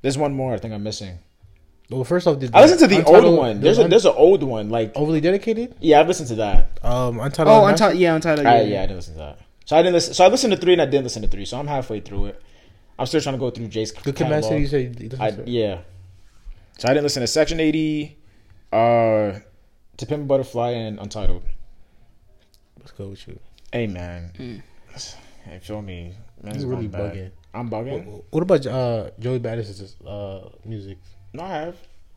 There's one more. I think I'm missing. Well, first off, did I listened to the Untitled- old one. There's a there's an old one. Like overly dedicated. yeah, I've listened to that. Um, Untitled. Oh, Untitled, yeah, Untitled. I, Yeah, yeah, I didn't listen to that. So I didn't listen. So I listened to three and I didn't listen to three. So I'm halfway through it. I'm still trying to go through Jake's Good Kid, Mad catalog. City. You said you I, yeah. So I didn't listen to Section 80, uh, to Pimp a Butterfly and Untitled. Let's go with you. Hey man, Mm. hey, feel me. Man, it's You really bugging. I'm bugging. What, what about uh, Joey Badass's uh, music? No, I have.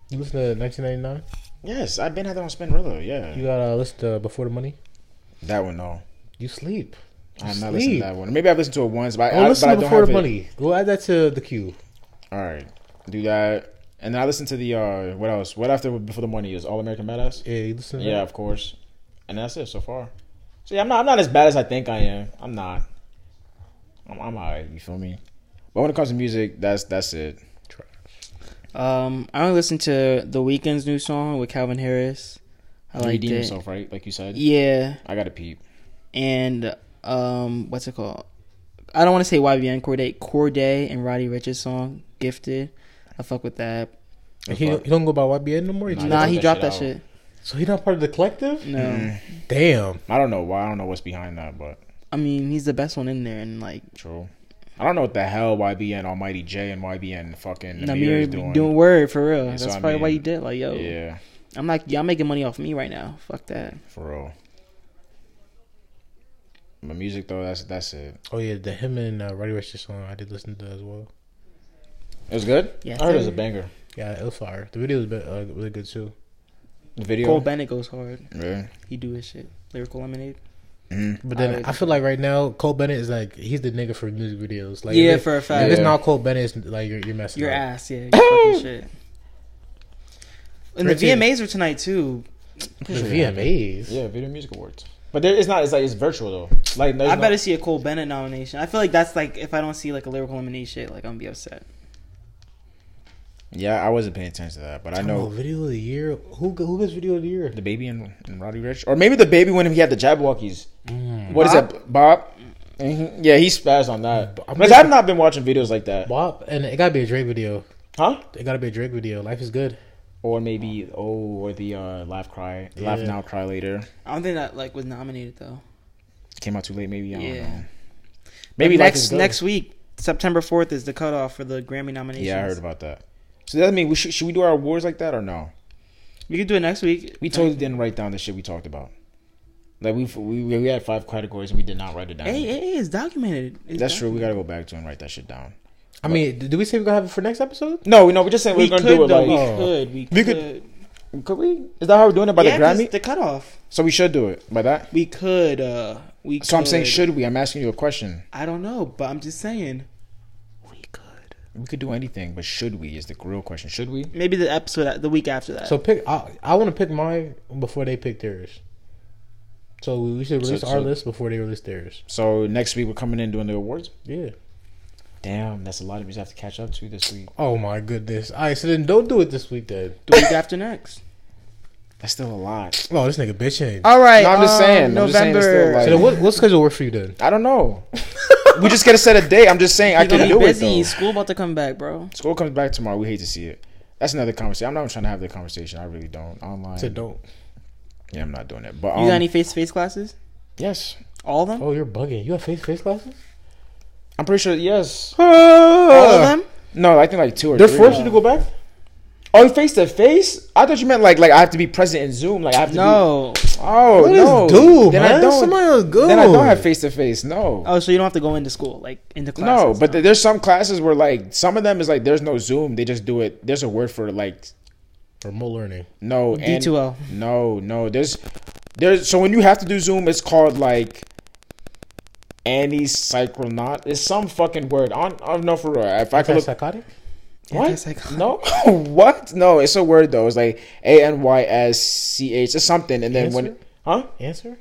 You listen to 1999? Yes, I've been had that on Spinrilla. Yeah, You gotta listen to Before the Money. that one. No, You sleep. I'm not listening to that one. Maybe I've listened to it once, but Oh, I, I, listen but I to don't Before the it. Money. Go add that to the queue. All right, do that, and then I listened to the uh, what else? What after before the money is All American Badass. Yeah, you listen to Yeah, that? of course, and that's it so far. So yeah, I'm not I'm not as bad as I think I am. I'm not. I'm, I'm alright. You feel me? But when it comes to music, that's that's it. Um, I only listened to the Weeknd's new song with Calvin Harris. I He liked redeemed it. himself, right? Like you said. Yeah, I got to peep. and um, what's it called? I don't want to say YBN Cordae, Cordae and Roddy Ricch's song "Gifted." I fuck with that. The He, fuck? he don't go by YBN no more? He Nah, Nah, he that dropped shit that out. shit. So he not part of the collective? No, Mm. Damn. I don't know why. I don't know what's behind that, but I mean he's the best one in there, and like true. I don't know what the hell YBN Almighty Jay and YBN fucking Nahmir Nahmir is doing. doing. word for real. Yeah, so That's I probably why mean, he did. Like yo, Yeah, I'm like y'all making money off me right now. Fuck that. for real. My music though, that's that's it. Oh, yeah, the him and uh, Roddy Ricch song I did listen to as well. It was good. Yeah, I heard it was a banger. Yeah, it was fire. The video was be- uh, really good too. The video. Cole Bennett goes hard. Really? He do his shit. Lyrical Lemonade. Mhm. But then I- I, feel like right now Cole Bennett is like he's the nigga for music videos. Like yeah, if, for a if fact. it's not Cole Bennett, it's like you're, you're messing. Your up. ass, yeah. Your fucking (laughs) shit. And the VMAs are tonight too. The VMAs. Yeah, Video Music Awards. But there, it's not. It's like it's virtual though. Like I no- better see a Cole Bennett nomination. I feel like that's like if I don't see like a lyrical lemonade shit, like I'm gonna be upset. Yeah, I wasn't paying attention to that, but I know video of the year. Who who gets video of the year? DaBaby and, and Roddy Ricch, or maybe DaBaby when he had the Jabbawockeez. Mm. What is BOP? that, BOP? Mhm. Yeah, he spazzed on that. I'm Because I've not been watching videos like that, WAP, and it gotta be a Drake video. huh? It gotta be a Drake video. Life is good. Or maybe oh, or the uh, laugh cry, laugh Yeah. now, cry later. I don't think that like was nominated though. Came out too late, maybe. I don't Yeah. know. Maybe But Life is next Good. next week, September fourth is the cutoff for the Grammy nominations. Yeah, I heard about that. So that mean we should, should we do our awards like that or no? We could do it next week. We totally didn't write down the shit we talked about. Like we we we had five categories and we did not write it down. Hey, hey, it's documented. It's That's true. We gotta go back to and write that shit down. I mean, do we say we're gonna have it for next episode? No, we no, we're just saying We we're could gonna do it though. like. we Oh. could. We, We could. could- Could we? Is that how we're doing it by yeah, the 'cause Grammy? the cutoff. So we should do it by that. We could. uh We. So I'm saying, should we? I'm asking you a question. I don't know, but I'm just saying. We could. Do anything, but should we? Is the real question. Should we? Maybe the episode the week after that. So pick. I, I want to pick mine before they pick theirs. So we should So- release so- our list before they release theirs. So next week we're coming in doing the awards. Yeah. Damn, that's a lot of music I have to catch up to this week. Oh my goodness. All right, so then don't do it this week then. the week after next. That's still a lot. Oh, this nigga bitching. All right. No, I'm just um, saying, I'm just saying it's still, November. like- So then what, what schedule work for you then? I don't know. (laughs) we just gotta set a date. I'm just saying I You're can be do busy. it though. School about to come back, bro. School comes back tomorrow. We hate to see it. That's another conversation. I'm not even trying to have that conversation. I really don't. Online. So don't. Yeah, I'm not doing it. But You um, got any face to face classes? yes, All of them? Oh, you're bugging. You have face to face classes? I'm pretty sure. Yes. All of them? No, I think like two or They're three. forcing you to go back? Oh, face to face? I thought you meant like like I have to be present in Zoom. Like I have to. No. Be, Oh What is no, do, then man? I don't. Somebody else go. Then I don't have face to face. No. Oh, so you don't have to go into school, like into No, but th- there's some classes where like some of them is like there's no Zoom. They just do it. There's a word for like Remote learning. no and- D2L. No, no. There's there's so when you have to do Zoom, it's called like anti-psychronaut. It's some fucking word. I don't, I don't know for real. If I could look, psychotic. What? Antipsychotic. No, (laughs) what? No, it's a word though. It's like A N Y S C H. It's something, and then when Answer? huh? Answer.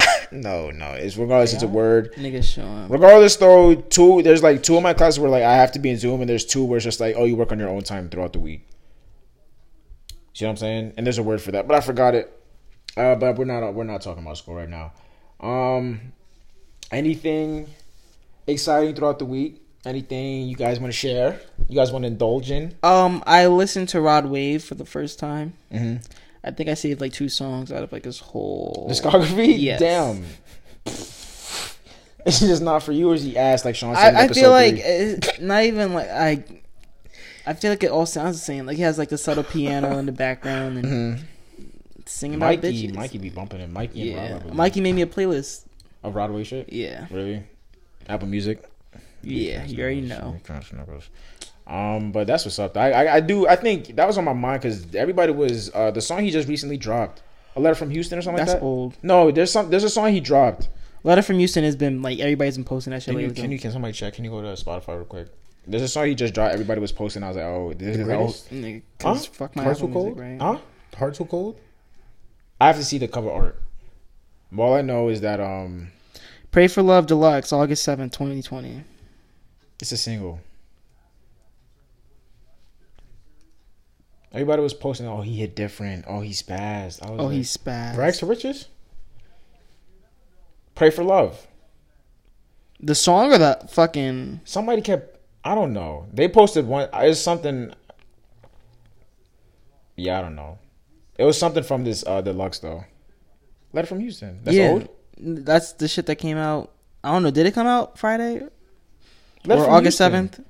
(laughs) No, no. It's regardless. It's a word. Niggas showing. Regardless, though, two there's like two of my classes where like I have to be in Zoom, and there's two where it's just like, oh, you work on your own time throughout the week. See what I'm saying? And there's a word for that, but I forgot it. Uh, but we're not we're not talking about school right now. Um, anything exciting throughout the week? Anything you guys want to share? You guys want to indulge in? Um, I listened to Rod Wave for the first time. Mm-hmm. I think I saved like two songs out of like his whole Discography? (laughs) Yes. Damn. It's just not for you, or is he asked like Sean said? I, I feel like it's not even like I. I feel like it all sounds the same. Like he has like the subtle piano in the background and Mhm. singing about Mikey, bitches. Mikey be bumping it. Mikey, and yeah, Robert be Mikey made me a playlist. of Rod Wave shit. Yeah, Really? Apple Music. Yeah, you already know. Um, but that's what's up. I, I I do I think that was on my mind because everybody was uh the song he just recently dropped, a letter from Houston or something That's like that. old. No, there's some there's a song he dropped. Letter from Houston has been like everybody's been posting that shit Can you can you can somebody check? Can you go to Spotify real quick? There's a song he just dropped. Everybody was posting. I was like, oh, this The is greatest? Huh? fuck my Hearts Apple Will Music, Cold? right? huh? Heart too cold. I have to see the cover art. All I know is that um, Pray for Love Deluxe, August seventh, twenty twenty. It's a single. Everybody was posting, oh, he hit different. Oh, he's spazzed. Oh, like, he's spaz. Rags to riches. pray for love. The song or the fucking Somebody kept. I don't know. They posted one. It's something. Yeah, I don't know. It was something from this uh deluxe though. Letter from Houston. That's yeah, old. That's the shit that came out. I don't know. Did it come out Friday Letter or from August Houston. seventh?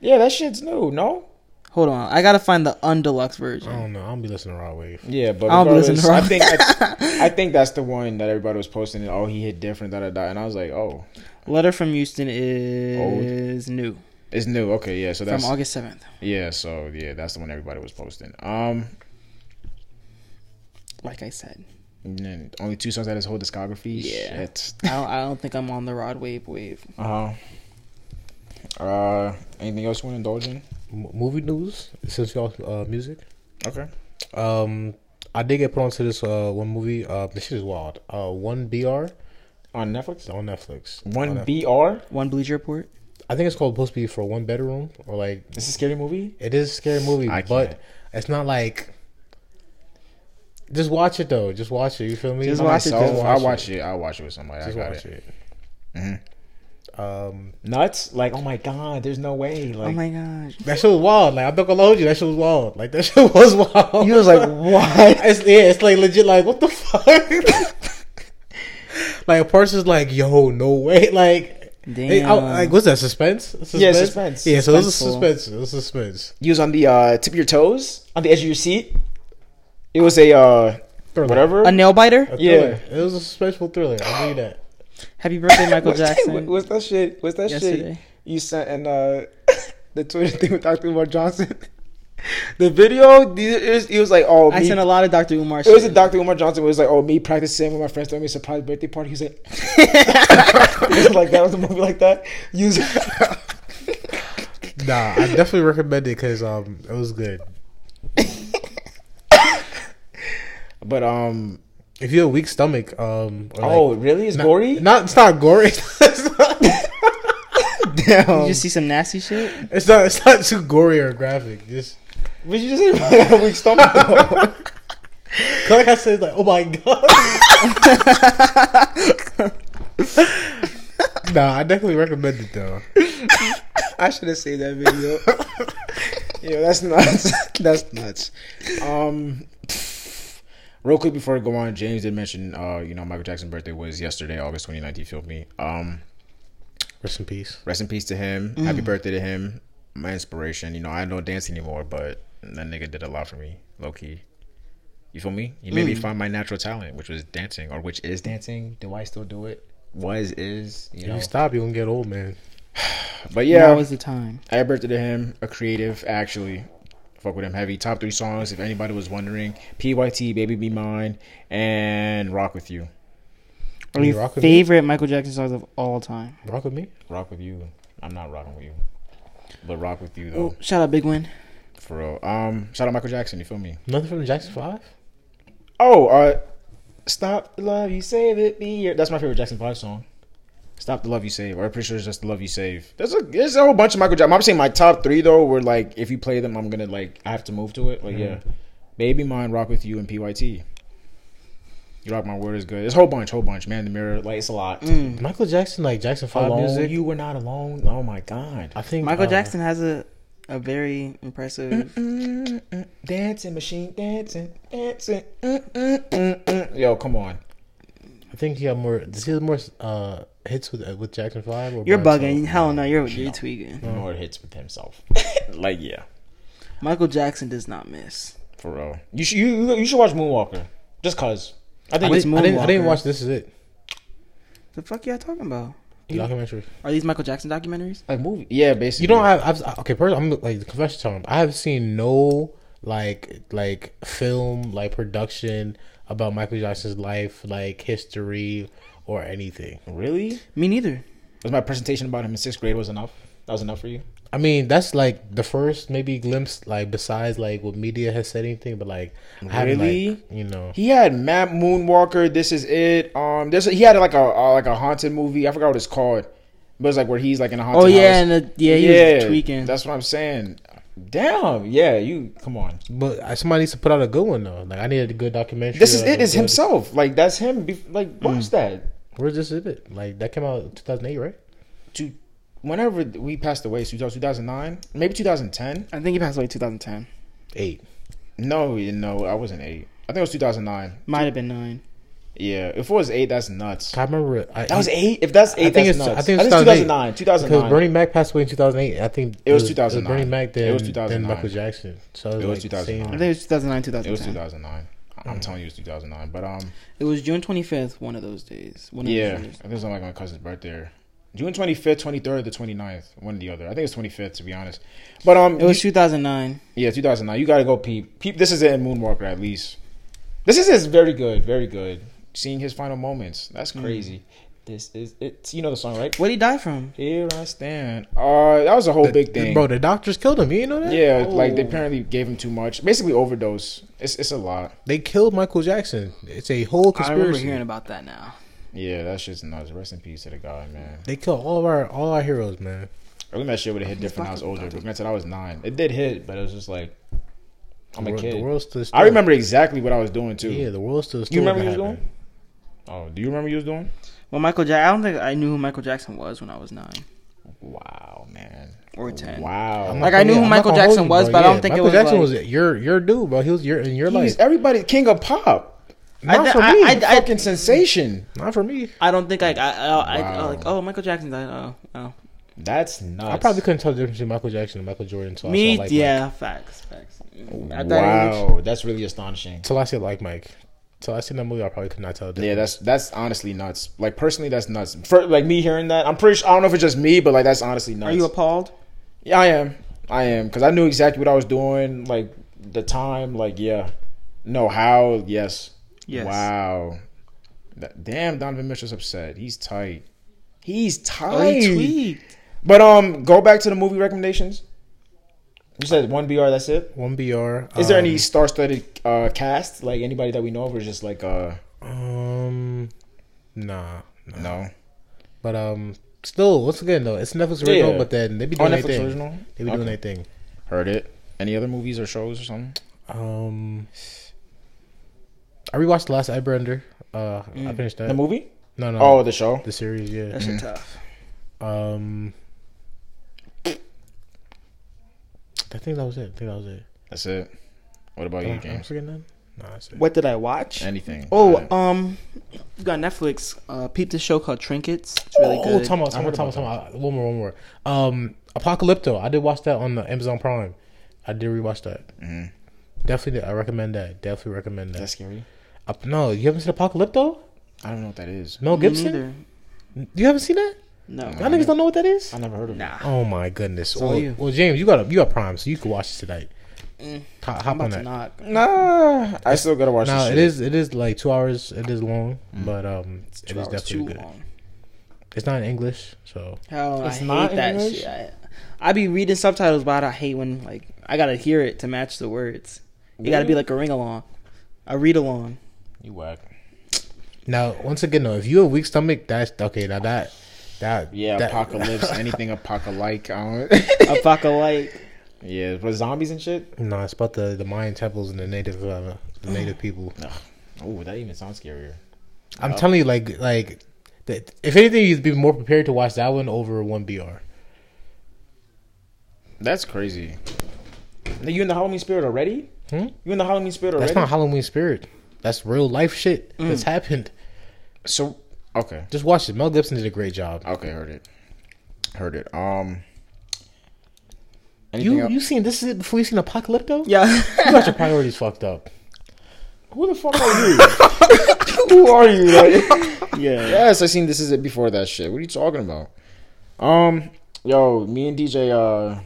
Yeah, that shit's new. No. Hold on, I gotta find the undeluxe version. I don't know. I'll be listening to Rod Wave. Yeah, but I don't be listening regardless, to I rock. think I, (laughs) I think that's the one that everybody was posting. Oh, he hit different. Da da da. And I was like, oh, Letter from Houston is new it's new. Okay, yeah. So that's from August seventh. yeah. So yeah, that's the one everybody was posting. Um, Like I said, only two songs out of his whole discography. Yeah. Shit. I don't, I don't think I'm on the Rod Wave wave. Uh huh. Uh, anything else you want to indulge in? M- movie news. Since y'all uh, music. Okay. Um, I did get put onto this uh one movie. Uh, this shit is wild. Uh, one BR. On Netflix. On Netflix. One On BR. One Bleacher Report. I think it's called supposed to be for one bedroom or like This is a scary movie. it is a scary movie, I but can't. it's not like. Just watch it though. Just watch it. You feel me? Just By watch it, myself, just I'll watch watch it. I'll watch it with somebody. Just I got watch it. it. Mhm. Um, Nuts? Like, oh my god, there's no way. Like, oh my gosh. that shit was wild. Like I'm not gonna hold you. That shit was wild. Like that (laughs) shit was wild. you was like, (laughs) what? It's, yeah, it's like legit. Like what the fuck? (laughs) like a person's like, yo, no way. Like, Damn. hey, I- like what's that? Suspense? suspense? Yeah, suspense. Yeah, so it was a suspense. It was suspense. You was on the uh, tip of your toes, on the edge of your seat. It was a uh, Thriller. whatever. a nail biter. A Yeah. it was a suspenseful thriller. I'll give you that. Happy birthday, Michael (laughs) What's that- Jackson. what's that shit? What's that shit? You sent and uh, (laughs) the Twitter thing with Dr. Umar Johnson. (laughs) the video, it was, it was like, oh, I me- sent a lot of Dr. Umar. It was a. Dr. Umar Johnson. It was like, oh, me practicing with my friends throwing me a surprise birthday party. He was like, it was like that was a movie like that. Use Nah, I definitely recommend it because um, it was good. But um, If you have a weak stomach, um, or oh, like, really? It's not- gory. Not, it's not gory. (laughs) it's not. Damn. You just see some nasty shit. It's not. It's not too gory or graphic. Just But you just said (laughs) I got a weak stomach. (laughs) cause like I said, like oh my god. nah, I definitely recommend it though. I should have saved that video. yeah, that's nuts. that's nuts. Um, real quick before I go on, James did mention, uh, you know, Michael Jackson's birthday was yesterday, August 29th. He filmed me. Um, Rest in peace. rest in peace to him. Happy birthday to him. My inspiration. You know, I don't dance anymore, but that nigga did a lot for me, low key. You feel me? He made me Mm. find my natural talent, which was dancing, or which is dancing. Do I still do it? Was is you If know? you stop, you gonna get old, man. (sighs) But yeah, Now is the time. happy birthday to him. A creative, actually. Fuck with him heavy. Top three songs, if anybody was wondering: PYT, Baby Be Mine, and Rock with You. Or you your rock with me? favorite Michael Jackson songs of all time. Rock with me. Rock with You. I'm not rocking with you, but Rock with You though. Oh, shout out Big Win. For real. Um, shout out Michael Jackson. You feel me? Nothing from the Jackson Five. Oh, uh, stop the love you save it be your. That's my favorite Jackson Five song. Stop the love you save. Or I'm pretty sure it's just the love you save. There's a there's a whole bunch of Michael Jackson. I'm saying my top three though. Were like if you play them, I'm gonna like I have to move to it. Like yeah, baby mine, rock with you, and Pyt. You rock my word is good. There's a whole bunch, whole bunch. Man, in the mirror, like it's a lot. Mm. Michael Jackson, like Jackson Five Alone, music. you were not alone. Oh my god. I think Michael uh, Jackson has a a very impressive. Dancing machine, dancing, dancing. Yo, come on. I think he had more. Does he have more uh, hits with uh, with Jackson Five? Or You're by bugging. himself? Hell no, you're you're No. tweaking. More hits with himself. (laughs) like yeah. Michael Jackson does not miss. For real. You should you, you should watch Moonwalker. Just cause. I I think What's didn't, I didn't. I didn't Moonwalker? watch. This is it. The fuck y'all talking about? The documentary. Are these Michael Jackson documentaries? a movie. Yeah, basically. You don't have. I've, okay, first I'm like the confession time. I have seen no like like film like production about Michael Jackson's life, like history or anything. Really? Me neither. Was my presentation about him in sixth grade was enough? That was enough for you? I mean, that's like the first maybe glimpse, like besides like what media has said anything, but like I haven't, Really? like, you know, He had Map Moonwalker. This is it. Um, there's a, he had like a uh, like a haunted movie. I forgot what it's called, but it's like where he's like in a haunted Oh yeah, house. and the, yeah, he was tweaking. That's what I'm saying. Damn. Yeah, you come on. but somebody needs to put out a good one though. Like I needed a good documentary. This is it. Is himself. Like that's him. Be- Like mm. watch that. Where's this is it? Like that came out 2008, right? To whenever we passed away, 2009, maybe 2010. I think he passed away 2010. Eight. No, you know, I wasn't eight. I think it was 2009. Might have been nine. Yeah, if it was eight, that's nuts. I remember. I, That was eight. If that's eight, I think that's it's- nuts. I think it's 2009. 'Cause 2009. Because Bernie Mac passed away in 2008. I think It was 2009. Bernie Mac then, It was 2009. Michael Jackson. So it was, It was like 2009. I think it was 2009, It was 2009. I'm telling you, it was 2009. But um, It was June 25th, one of those days. One of yeah, those years. I think it was like my cousin's birthday. June 25th, 23rd, the 29th, one or the other. I think it's 25th to be honest. But um, It was you- 2009. yeah, 2009. You gotta go peep. Peep. This is it in Moonwalker at least. This is is very good, very good. Seeing his final moments, that's crazy. This is it. You know the song, right? What would he die from? Here I stand. Uh, that was a whole The- big thing. Bro, the doctors killed him. You didn't know that? Yeah, like they Oh. apparently gave him too much. Basically, overdose. It's it's a lot. They killed Michael Jackson. It's a whole conspiracy. I remember conspiracy. hearing about that now. Yeah, that's just nuts. Rest in peace to the guy, man. They killed all of our all our heroes, man. I think that shit would have hit different when I was older. But granted, I was nine. It did hit, but it was just like I'm the, a wor- kid. The world still. I remember exactly what I was doing too. Yeah, the world still. you remember what you what was doing? Oh, do you remember what you was doing? Well, Michael Jackson. I don't think I knew who Michael Jackson was when I was nine Wow, man. or 10. Wow. I'm Like, I knew who I'm Michael Jackson you, was, bro. but I don't Yeah, think it was, Jackson like- was your your dude, bro. He was your in your He's life. everybody king of pop. Not d- for I- me. I- I- fucking sensation. Not for me. I don't think I, I, I, I Wow. like, oh, Michael Jackson died. Oh, oh. That's nuts. I probably couldn't tell the difference between Michael Jackson and Michael Jordan. Until I Me, saw, like, yeah, facts, facts. At that age, Wow, that's really astonishing. Until I see like Mike. Until I seen that movie, I probably could not tell. The Yeah, that's that's honestly nuts. Like personally, that's nuts. For like me hearing that, I'm pretty. Sure, I don't know if it's just me, but like that's honestly nuts. are you appalled? Yeah, I am. I am because I knew exactly what I was doing. Like the time. Like yeah. No how? Yes. Yes. Wow. That, damn, Donovan Mitchell's upset. He's tight. He's tight. Oh, he tweaked. But um, go back to the movie recommendations. You said one BR. That's it. one BR. Is there um, any star-studded uh, cast? Like anybody that we know of, or just like uh Um, nah, nah. no? But um, still, once again though, it's Netflix original. Yeah. But then they be Oh, doing their Netflix thing. original. They be Okay. doing their thing. Heard it. Any other movies or shows or something? Um, I rewatched the last Airbender. Uh, I Mm. finished that. The movie? No, no. Oh, the show. the series. Yeah. That shit tough. Um, I think that was it. I think that was it. That's it. What about you, Uh, I'm James? forgetting that. No, that's it. What did I watch? Anything? Oh, Uh, um, you got Netflix. Uh, peep this show called Trinkets. It's really oh, good. time out, I time heard out, time out, about time. One more, one more. Um, Apocalypto. I did watch that on the Amazon Prime. I did rewatch that. mhm. Definitely, I recommend that. Definitely recommend that. That's scary. Up, no, you haven't seen Apocalypto? I don't know what that is. Mel Me Gibson? neither. You haven't seen that? No. Y'all niggas don't know what that is? I never heard of it. Nah. Oh my goodness. So well, you. well, James, you got a, you got Prime, so you can watch it tonight. Mm. Hop, I'm hop on about to that. knock. Nah, I still gotta watch. No, this it shit. is it is like two hours. It is long, Mm. but um, It's it two is definitely too good. long. It's not in English, so Hell, It's I not hate that English? shit. I, I be reading subtitles, but I hate when like I gotta hear it to match the words. You gotta be like a ring along, a read along. You whack. now once again, though, if you have a weak stomach, that's okay. Now that that Yeah, that, apocalypse, (laughs) anything apocalypse. I don't- (laughs) yeah, but zombies and shit. No, it's about the the Mayan temples and the native uh, the native people. Oh, that even sounds scarier. I'm Oh. telling you, like like that. If anything, you'd be more prepared to watch that one over one BR. That's crazy. Are You in the Halloween spirit already? Hmm? You in the Halloween spirit already? That's not Halloween spirit. That's real life shit Mm. that's happened. so okay. Just watch it. Mel Gibson did a great job. Okay, heard it. Heard it. Um. Anything You else? you seen this is it before you seen Apocalypto? Yeah. You got your priorities fucked up. Who the fuck are you? (laughs) Who are you? Like, yeah. yes, I seen this is it before that shit. What are you talking about? Um, yo, me and DJ uh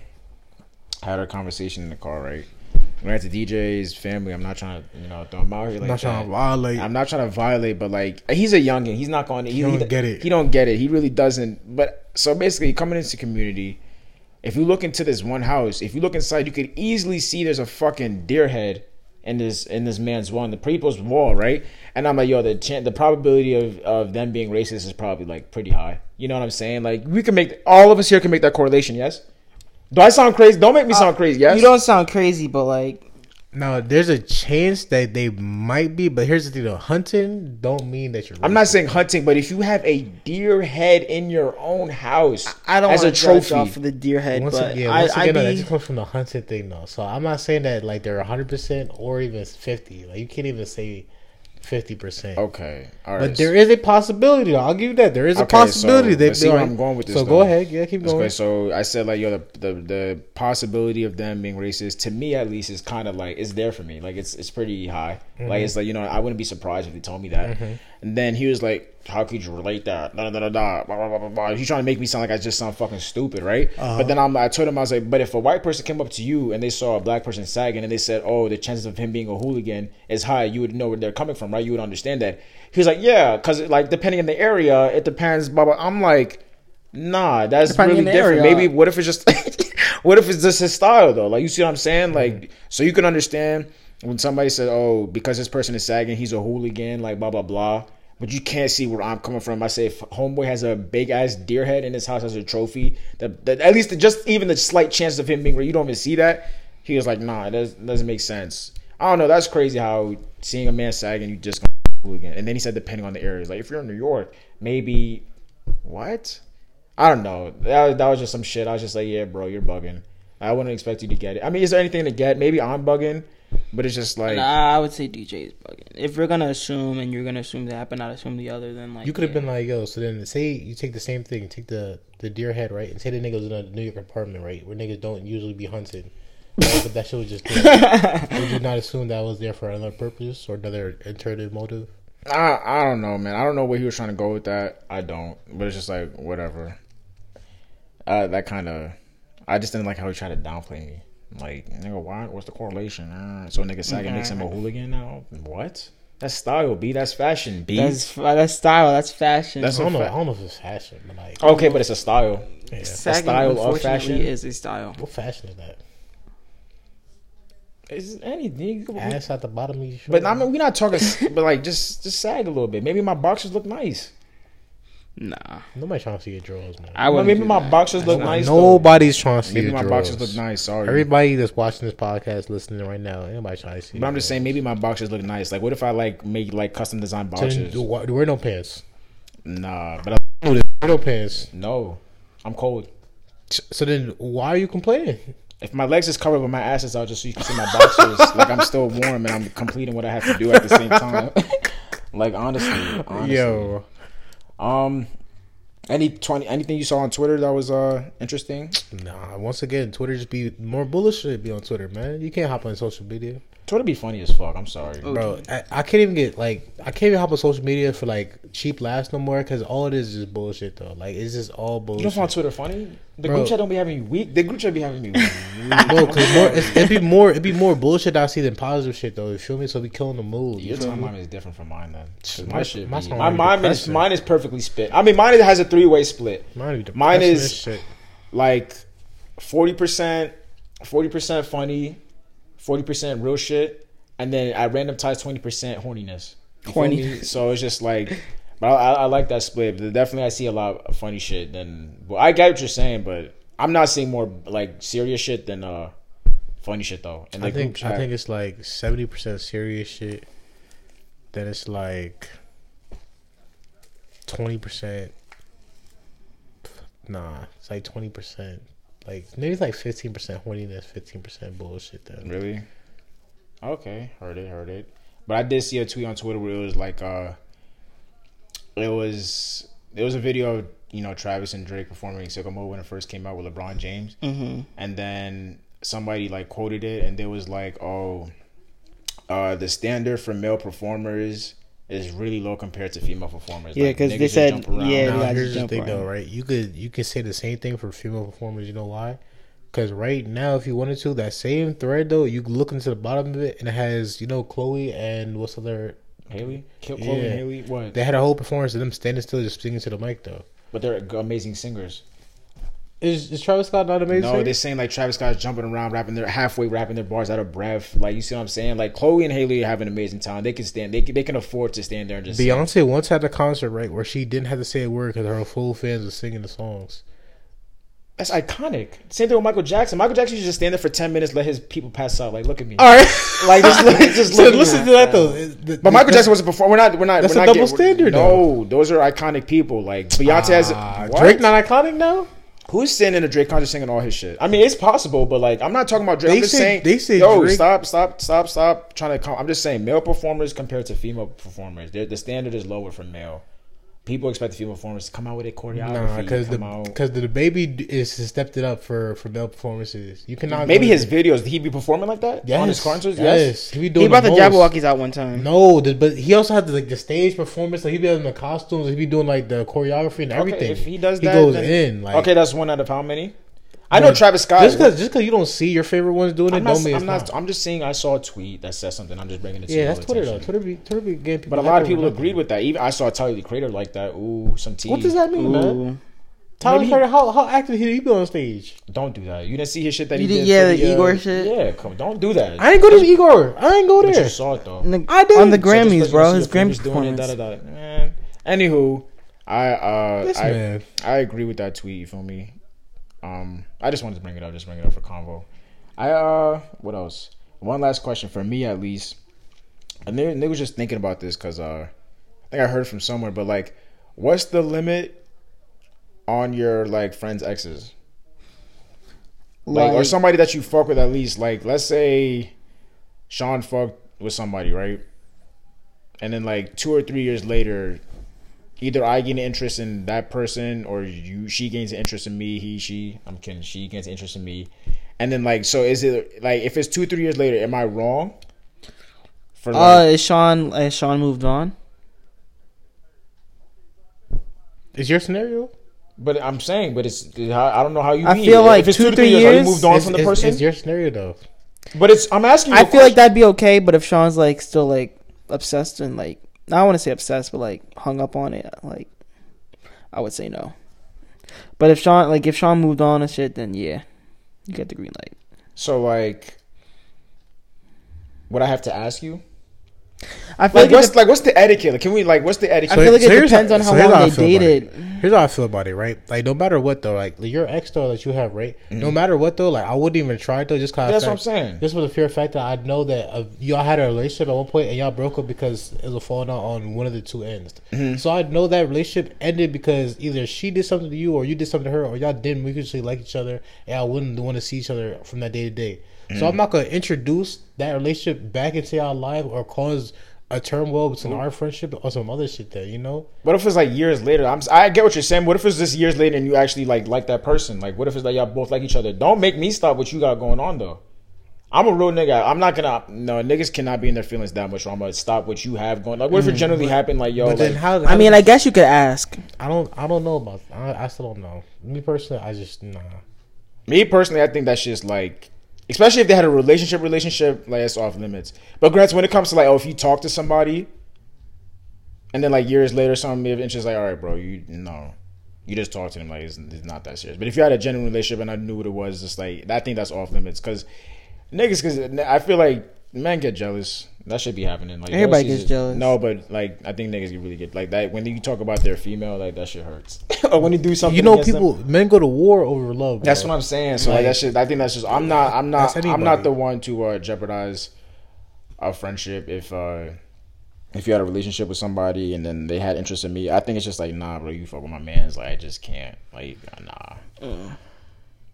had a conversation in the car, right? Granted, DJ's family. I'm not trying to, you know, throw him out here like not trying to violate. I'm not trying to violate, but like he's a youngin. He's not going. to He, don't he- get it. He don't get it. He really doesn't. But so basically, coming into community, if you look into this one house, if you look inside, you could easily see there's a fucking deer head in this in this man's wall, in the people's wall, right? And I'm like, yo, the chan the probability of of them being racist is probably like pretty high. You know what I'm saying? Like we can make all of us here can make that correlation. Yes. Do I sound crazy? Don't make me uh, sound crazy. Yes. You don't sound crazy, but like Now, there's a chance that they might be, but here's the thing: though, hunting don't mean that you're. I'm not saying hunting, but if you have a deer head in your own house I don't as a want to judge trophy, off for the deer head, Once but again, I, once I again, no, that be just comes from the hunting thing, though. So I'm not saying that like they're 100 percent or even 50. Like you can't even say 50 percent. okay, all right. But there is a possibility. Though. I'll give you that. There is a Okay, possibility. so that see they where I'm going with this, So though. go ahead. Yeah, keep going. good. So I said like yo, the, the the possibility of them being racist to me at least is kind of like it's there for me. Like it's it's pretty high. Mm-hmm. Like it's like you know I wouldn't be surprised if they told me that. And then he was like, "How could you relate that?" Da da da da. Blah, blah, blah, blah, blah. He's trying to make me sound like I just sound fucking stupid, right? Uh-huh. But then I'm I told him I was like, "But if a white person came up to you and they saw a black person sagging and they said, "Oh, the chances of him being a hooligan is high," you would know where they're coming from, right? You would understand that. He was like, "Yeah, because like depending on the area, it depends." Blah blah. I'm like. Nah, that's Depending really different. area. Maybe what if it's just (laughs) what if it's just his style though? Like you see what I'm saying? Like so you can understand when somebody said, "Oh, because this person is sagging, he's a hooligan," like blah blah blah. But you can't see where I'm coming from. I say if homeboy has a big ass deer head in his house as a trophy, that, that at least just even the slight chances of him being where you don't even see that. He was like, "Nah, it doesn't, make sense." I don't know. That's crazy how seeing a man sagging, you just hooligan. And then he said, depending on the areas, like if you're in New York, maybe what? I don't know. That, that was just some shit. I was just like, yeah, bro, you're bugging. I wouldn't expect you to get it. I mean, is there anything to get? Maybe I'm bugging, but it's just like Nah, I would say DJ is bugging. If you're gonna assume and you're gonna assume that, but not assume the other, then like You could have yeah. been like, yo. So then, say you take the same thing, take the the deer head, right, and say the niggas in a New York apartment, right, where niggas don't usually be hunted. Right, but that shit was just (laughs) there. Would you not assume that was there for another purpose or another alternative motive? I I don't know, man. I don't know where he was trying to go with that. I don't, but it's just like whatever. Uh, that kind of, I just didn't like how he tried to downplay me. Like, nigga, why? What's the correlation? Uh, so nigga sagging makes him a hooligan now? What? That's style, b. That's fashion, b. That's that's style. That's fashion. That's I don't a know. I don't know if it's fashion, but like, okay, but it's a style. yeah. Sagging, style of fashion? is a style. what fashion is that? It's anything. You Ass at the bottom of your shirt. But I mean, we're not talking, (laughs) but like just just sag a little bit. Maybe my boxers look nice. Nah, nobody trying to see your drawers, man. I Well, would. maybe my boxers look nice. though. Nobody's trying to see Maybe your my drawers. boxers look nice. Sorry. Everybody that's watching this podcast, listening right now, anybody trying to see. But I'm your just saying, maybe my boxers look nice. Like, what if I like make like custom design drawers. So then boxers? do, wa- wear no pants. Nah, but I, Wear no pants. no, I'm cold. So then, why are you complaining? If my legs is covered, but my ass is out, just so you can see my boxers, (laughs) like I'm still warm and I'm completing what I have to do at the same time. (laughs) like honestly, honestly. Yo, Um, Any twenty anything you saw on Twitter that was uh interesting? Nah, once again, Twitter just be more bullish bullshit. Be on Twitter, man. You can't hop on social media, Twitter be funny as fuck. I'm sorry. bro. I, I can't even get like I can't even hop on social media for like cheap laughs no more because all it is is just bullshit though. Like it's just all bullshit. You bullshit. don't find Twitter funny? The Bro. group chat don't be having me weak. The group chat be having me weak. (laughs) Bro, cause more, it's, it'd be more, it'd be more bullshit I see than positive shit though. You feel me? So we killing the mood. You Your timeline is different from mine then. My- My, shit my be- my is mine is mine is perfectly split. I mean, mine has a three way split. Mine, be Mine is- shit. Like forty percent, forty percent funny, forty percent real shit, and then at random times twenty percent horniness. Horny. So it's just like, (laughs) but I, I, like that split. But definitely, I see a lot of funny shit. Then, well, I get what you're saying, but I'm not seeing more like serious shit than uh funny shit though. And I think I think it's like seventy percent serious shit. Then it's like twenty percent. Nah, it's like twenty percent. Like maybe it's like fifteen percent horniness, fifteen percent bullshit. Then Really? Okay, heard it, heard it. But I did see a tweet on Twitter where it was like, uh, it was it was a video of you know Travis and Drake performing Sicko Mode when it first came out with LeBron James, Mm-hmm. and then somebody like quoted it, and there was like, oh, uh, the standard for male performers is really low compared to female performers. Yeah, because niggas they said- yeah, now, we here's just the thing around. though, right? You could you could say the same thing for female performers. You know why? Because right now, if you wanted to, that same thread though, you look into the bottom of it, and it has you know Chloe and what's other. Halle, Kill Chloe Yeah. and Halle, what? They had a whole performance of them standing still, just singing to the mic though. but they're amazing singers. Is, is Travis Scott not amazing? No, they're saying like Travis Scott's jumping around, rapping their halfway, rapping their bars out of breath. Like you see what I'm saying? Like Chloe and Halle have an amazing time. They can stand. They can, they can afford to stand there and just. sing. Beyonce once had a concert right where she didn't have to say a word because her full fans were singing the songs. That's iconic. Same thing with Michael Jackson. Michael Jackson used to just stand there for ten minutes, let his people pass out. Like, look at me. All right, (laughs) Like just look, just so look. listen me. to that though. The- But Michael Jackson was a performer. We're not. We're not. That's we're a not double getting- standard, No, those are iconic people. Like Beyonce has. Ah, what? Drake not iconic now. Who's standing in a Drake concert singing all his shit? I mean, it's possible, but like, I'm not talking about Drake. They I'm just say- saying. they say yo, Drake- stop, stop, stop, stop trying to. Come, I'm just saying, male performers compared to female performers, the standard is lower for male. People expect the female performers to come out with a choreography. Nah, because the because the, baby is stepped it up for for male performances. You cannot maybe his to- videos. Did he be performing like that yes, on his concerts? Yes, Yes. he be doing He brought the most. Jabbawockeez out one time. No, the, but he also had the, like the stage performance. Like he be in the costumes. He be doing like the choreography and everything. Okay, if he does he that, goes then- in. Like okay, that's one out of how many? I know Travis Scott. just because just because you don't see your favorite ones doing it, I'm not, don't mean I'm it's not, not. I'm just saying I saw a tweet that says something. I'm just bringing it to you. Yeah, your that's Twitter though. attention. Twitter be Twitter be getting people. But a lot of people over agreed nothing. with that. Even I saw Tyler the Creator like that. Ooh, some tea. What does that mean, man? Tyler Maybe- Perry, how how active he he be on stage? Don't do that. You didn't see his shit that You he did- did. yeah, for the uh, Igor shit? Yeah, come. Don't do that. I ain't go to Igor. I ain't go but there. you saw it though. On the, I did. on the So So Grammys, bro. His Grammys your doing it, performance. da, da, da. Man. Anywho, I uh I. I agree with that tweet. You feel me? Um, I just wanted to bring it up. Just bring it up for convo. I uh, what else? One last question for me at least. And they, they was just thinking about this because uh, I think I heard from somewhere. But like, what's the limit on your like friends' exes? Like, or somebody that you fuck with at least. Like, let's say Sean fucked with somebody, right? And then like two or three years later, either I gain interest in that person or you she gains interest in me, he, she, I'm kidding, she gains interest in me. And then like so is it like if it's two, three years later, am I wrong? For Uh, like, is Sean? Is Sean moved on? Is your scenario? but I'm saying, but it's I don't know how you I mean. feel like if it's two, to three are you years- moved on It's- from the it's- person. It's your scenario though. but it's I'm asking you. I a feel like that'd be okay, but if Sean's like still like obsessed and like I don't want to say obsessed, but like hung up on it, like I would say no. But if Sean like if Sean moved on and shit, then yeah, you get the green light. So like, would I have to ask you? I feel Like, like, what's it, like what's the etiquette? Like, can we like what's the etiquette? I feel like so it depends how- on how so here's how long I they feel dated. Here's how I feel about it, right? Like no matter what though, like your ex though that you have, right? No matter what though, like I wouldn't even try though, just cause Mm-hmm. That's I what I'm saying. Just for the pure fact that I know that uh, y'all had a relationship at one point and y'all broke up because it was a falling out on one of the two ends. Mm-hmm. So I know that relationship ended because either she did something to you or you did something to her or y'all didn't mutually like each other and y'all wouldn't want to see each other from that day to day. So I'm not gonna introduce that relationship back into y'all life or cause a turmoil between our friendship or some other shit there, you know? What if it's like years later? I'm I get what you're saying. What if it's just years later and you actually like like that person? Like what if it's like y'all both like each other? Don't make me stop what you got going on though. I'm a real nigga. I'm not gonna no niggas cannot be in their feelings that much. Or I'm gonna stop what you have going. Like what if it generally happened? Like yo, Mm, but then like, how, I mean, I guess you could ask. I don't I don't know about I, I still don't know. Me personally, I just nah. me personally, I think that's just like, especially if they had a relationship, relationship like it's off limits. But grants when it comes to like, oh, if you talk to somebody, and then like years later, something of interest, like, all right, bro, you no, you just talk to them like it's, it's not that serious. But if you had a genuine relationship and I knew what it was, just like I think that's off limits because niggas, because I feel like men get jealous. That should be happening. Like Everybody gets is- jealous. No, but like I think niggas get really get like that when you talk about their female, like that shit hurts. (laughs) or when you do something, You know, against them. people men go to war over love. That's bro. what I'm saying. So like, Like- that shit. I think that's just. I'm not. I'm not. That's I'm not the one to uh, jeopardize a friendship if uh if you had a relationship with somebody and then they had interest in me. I think it's just like nah, bro. You fuck with my man's like I just can't. Like nah.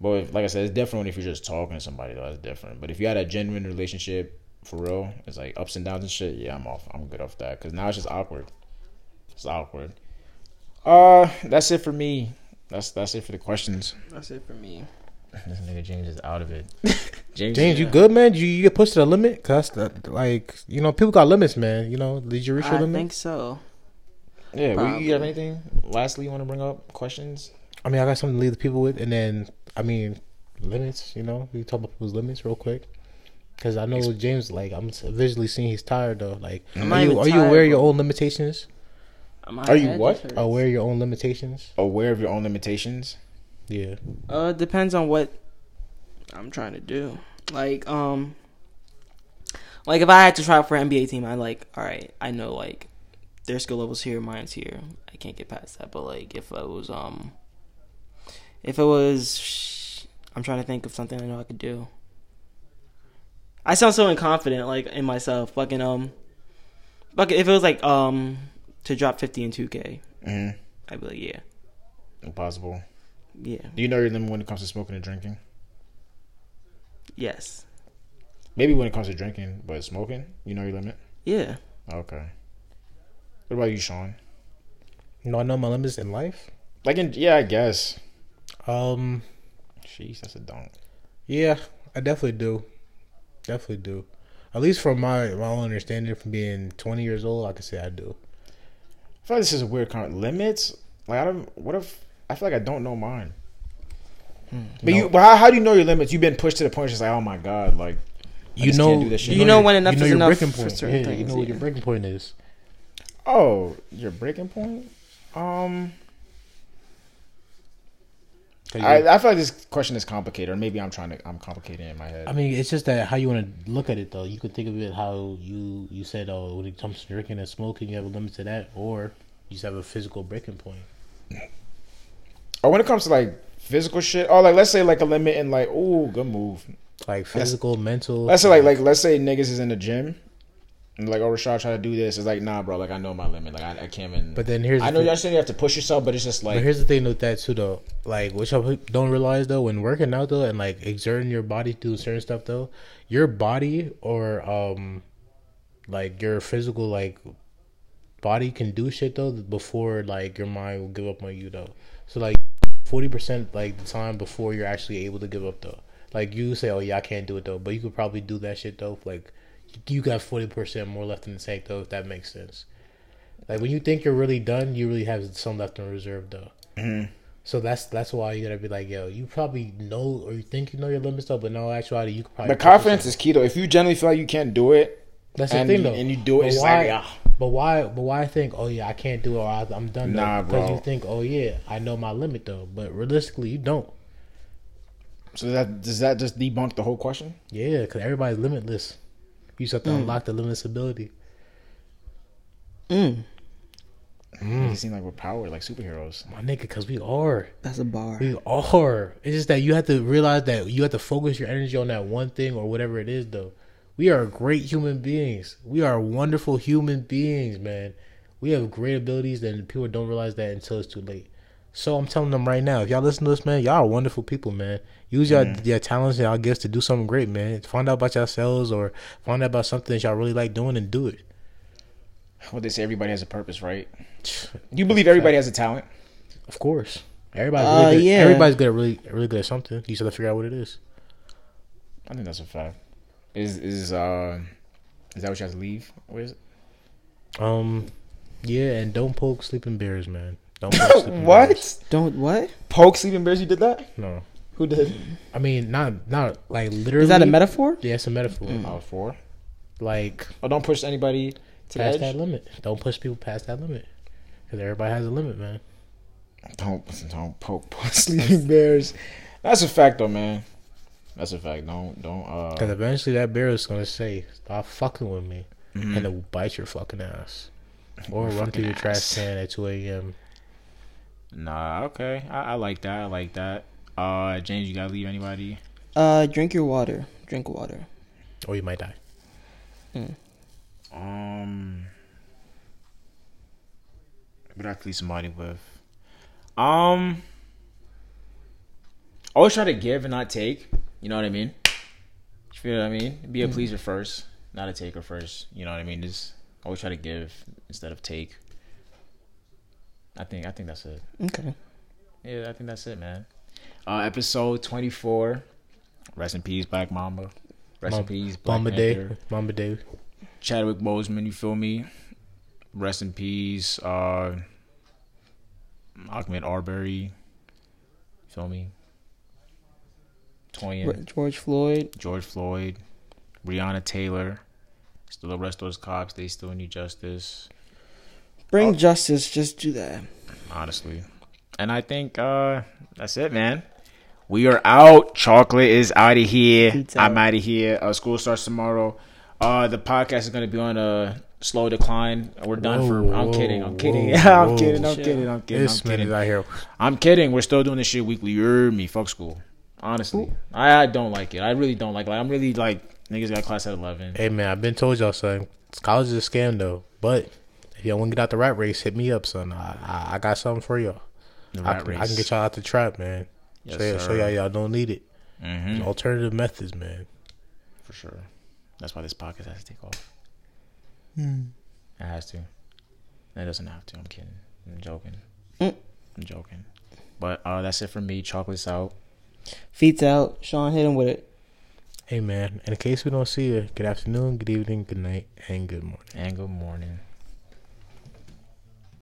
But if, like I said, it's different if you're just talking to somebody. Though, that's different. But if you had a genuine relationship for real, it's like ups and downs and shit. Yeah, I'm off. I'm good off that because now it's just awkward. It's awkward. Uh, that's it for me. That's that's it for the questions. That's it for me. (laughs) This nigga James is out of it. (laughs) James, James, you good, man? You, you get pushed to the limit? Cause that's the, like, you know, people got limits, man. You know, did you reach your I limit? think so. Yeah, well, you have anything? Lastly, you want to bring up questions? I mean, I got something to leave the people with, and then I mean, limits. You know, we talk about people's limits real quick. Cause I know James, like, I'm visually seeing he's tired though. Like, I'm are you even are you aware of your own limitations? My Are you what? Aware of your own limitations? Aware of your own limitations. Yeah. Uh, depends on what I'm trying to do. Like, um, like if I had to try out for an NBA team, I like, all right, I know like their skill levels here, mine's here. I can't get past that. But like, if I was, um, if it was, I'm trying to think of something I know I could do. I sound so inconfident, like in myself. Fucking um, fucking if it was like um to drop 50 and 2K, Mm-hmm. I'd be like, yeah, Impossible. yeah, Do you know your limit when it comes to smoking and drinking? yes, Maybe when it comes to drinking, but smoking, you know your limit. yeah. Okay. What about you, Sean? No, I know my limits in life. Like, in, yeah, I guess. Um, Jeez, that's a don't. yeah, I definitely do. Definitely do. At least from my my own understanding, from being 20 years old, I can say I do. I feel like this is a weird kind limits. Like, I don't. What if I feel like I don't know mine? But No. you, but how, how do you know your limits? You've been pushed to the point. It's just like, oh my god, like I You just know, can't do this shit. You know when enough you know is your enough breaking for point. certain yeah, you things, know what your breaking point is. Oh, your breaking point? Um, 'Cause I, I feel like this question is complicated, or maybe I'm trying to I'm complicating it in my head. I mean, it's just that how you want to look at it, though. You could think of it how you you said, oh, when it comes to drinking and smoking, you have a limit to that, or you just have a physical breaking point. or when it comes to like physical shit, or like let's say like a limit in like, oh, good move. Like physical, mental. Let's say like like let's say niggas is in the gym, and like oh Rashad try to do this. It's like nah, bro. Like I know my limit. Like I, I can't even. But then here's I know thing- you understand you have to push yourself, but it's just But like here's the thing with that too, though. Like, what y'all don't realize though, when working out though, and like exerting your body to do certain stuff though, your body or um, like your physical like body can do shit though before like your mind will give up on you though. So like forty percent like the time before you're actually able to give up though. Like you say, oh yeah, I can't do it though, but you could probably do that shit though. Like you got forty percent more left in the tank though, if that makes sense. Like when you think you're really done, you really have some left in reserve though. Mhm. So that's that's why you gotta be like, yo, you probably know or you think you know your limits though, but no actuality you could probably. but confidence is key though. If you generally feel like you can't do it, That's the thing you- though, and you do it, But it's why, like, ah. But why? But why think? Oh yeah, I can't do it. Or I, I'm done. Nah. Because you think, oh yeah, I know my limit though. But realistically, you don't. so that does that just debunk the whole question? Yeah, because everybody's limitless. You just have to Mm. unlock the limitless ability. Mm, Make it seem like we're powered like superheroes. My nigga, because we are. that's a bar. We are. It's just that you have to realize that you have to focus your energy on that one thing or whatever it is, though. We are great human beings. We are wonderful human beings, man. We have great abilities, and people don't realize that until it's too late. So I'm telling them right now, if y'all listen to this, man, y'all are wonderful people, man. Use your your talents and y'all gifts to do something great, man. Find out about yourselves or find out about something that y'all really like doing and do it. what they say, everybody has a purpose, right? You believe everybody has a talent? Of course, everybody's Uh, really good. yeah. Everybody's good at really, really good at something. You just have to figure out what it is. I think that's a fact. Is is uh is that what you have to leave? What is it? Um, yeah, and don't poke sleeping bears, man. Don't poke sleeping (laughs) bears. what? Don't what? Poke sleeping bears? You did that? No, Who did? I mean not not like literally. Is that a metaphor? Yeah, it's a metaphor. Oh, four. Like Oh, don't push anybody to past edge. that limit. Don't push people past that limit. Because everybody has a limit, man. Don't don't (laughs) poke sleeping bears. That's a fact, though, man. That's a fact. Don't don't uh Because uh. eventually that bear is gonna say, "Stop fucking with me," mhm. and it'll bite your fucking ass, or Your run through fucking your trash can at two a.m. Nah, okay. I, I like that. I like that. Uh, James, you gotta leave anybody. Uh, drink your water. Drink water. or you might die. Um, what I could leave somebody with? Um, always try to give and not take. You know what I mean? You feel what I mean? Be a pleaser first, not a taker first. You know what I mean? Just always try to give instead of take. I think I think that's it. Okay. Yeah, I think that's it, man. Uh, episode twenty four. Rest in peace, Black Mamba. Rest in peace, Black Mamba Panther. Day, Mamba Day. Chadwick Boseman, you feel me? Rest in peace, uh Ahmaud Arbery. You feel me? Toyin, George Floyd. George Floyd, Breonna Taylor. Still the rest of those cops, they still need justice, Bring Oh. justice. Just do that. honestly. And I think uh that's it, man. We are out. Chocolate is out of here. Feet's I'm out. out of here. Uh, school starts tomorrow. Uh, the podcast is gonna be on a slow decline. We're done for. I'm Whoa, kidding. I'm kidding. whoa, (laughs) I'm whoa. kidding. I'm Chill. kidding. I'm kidding. This I'm man is kidding. out here. I'm kidding. We're still doing this shit weekly. You're me. Fuck school. Honestly, I, I don't like it. I really don't like. Like I'm really like niggas got class at eleven. Hey man, I've been told y'all, son. College is a scam though. But if y'all want to get out the rat race, hit me up, son. I I, I got something for y'all. The I, rat can- I race. can get y'all out the trap, man. Yes, show, y'all, show y'all y'all don't need it. Mhm. Alternative methods, man. For sure. That's why this podcast has to take off. Hmm. It has to. It doesn't have to. I'm kidding. I'm joking. Mm. I'm joking. But uh, that's it for me. Chocolate's out. Feet's out. Sean hit him with it. Hey man, in case we don't see you, good afternoon, good evening, good night, and good morning. And good morning.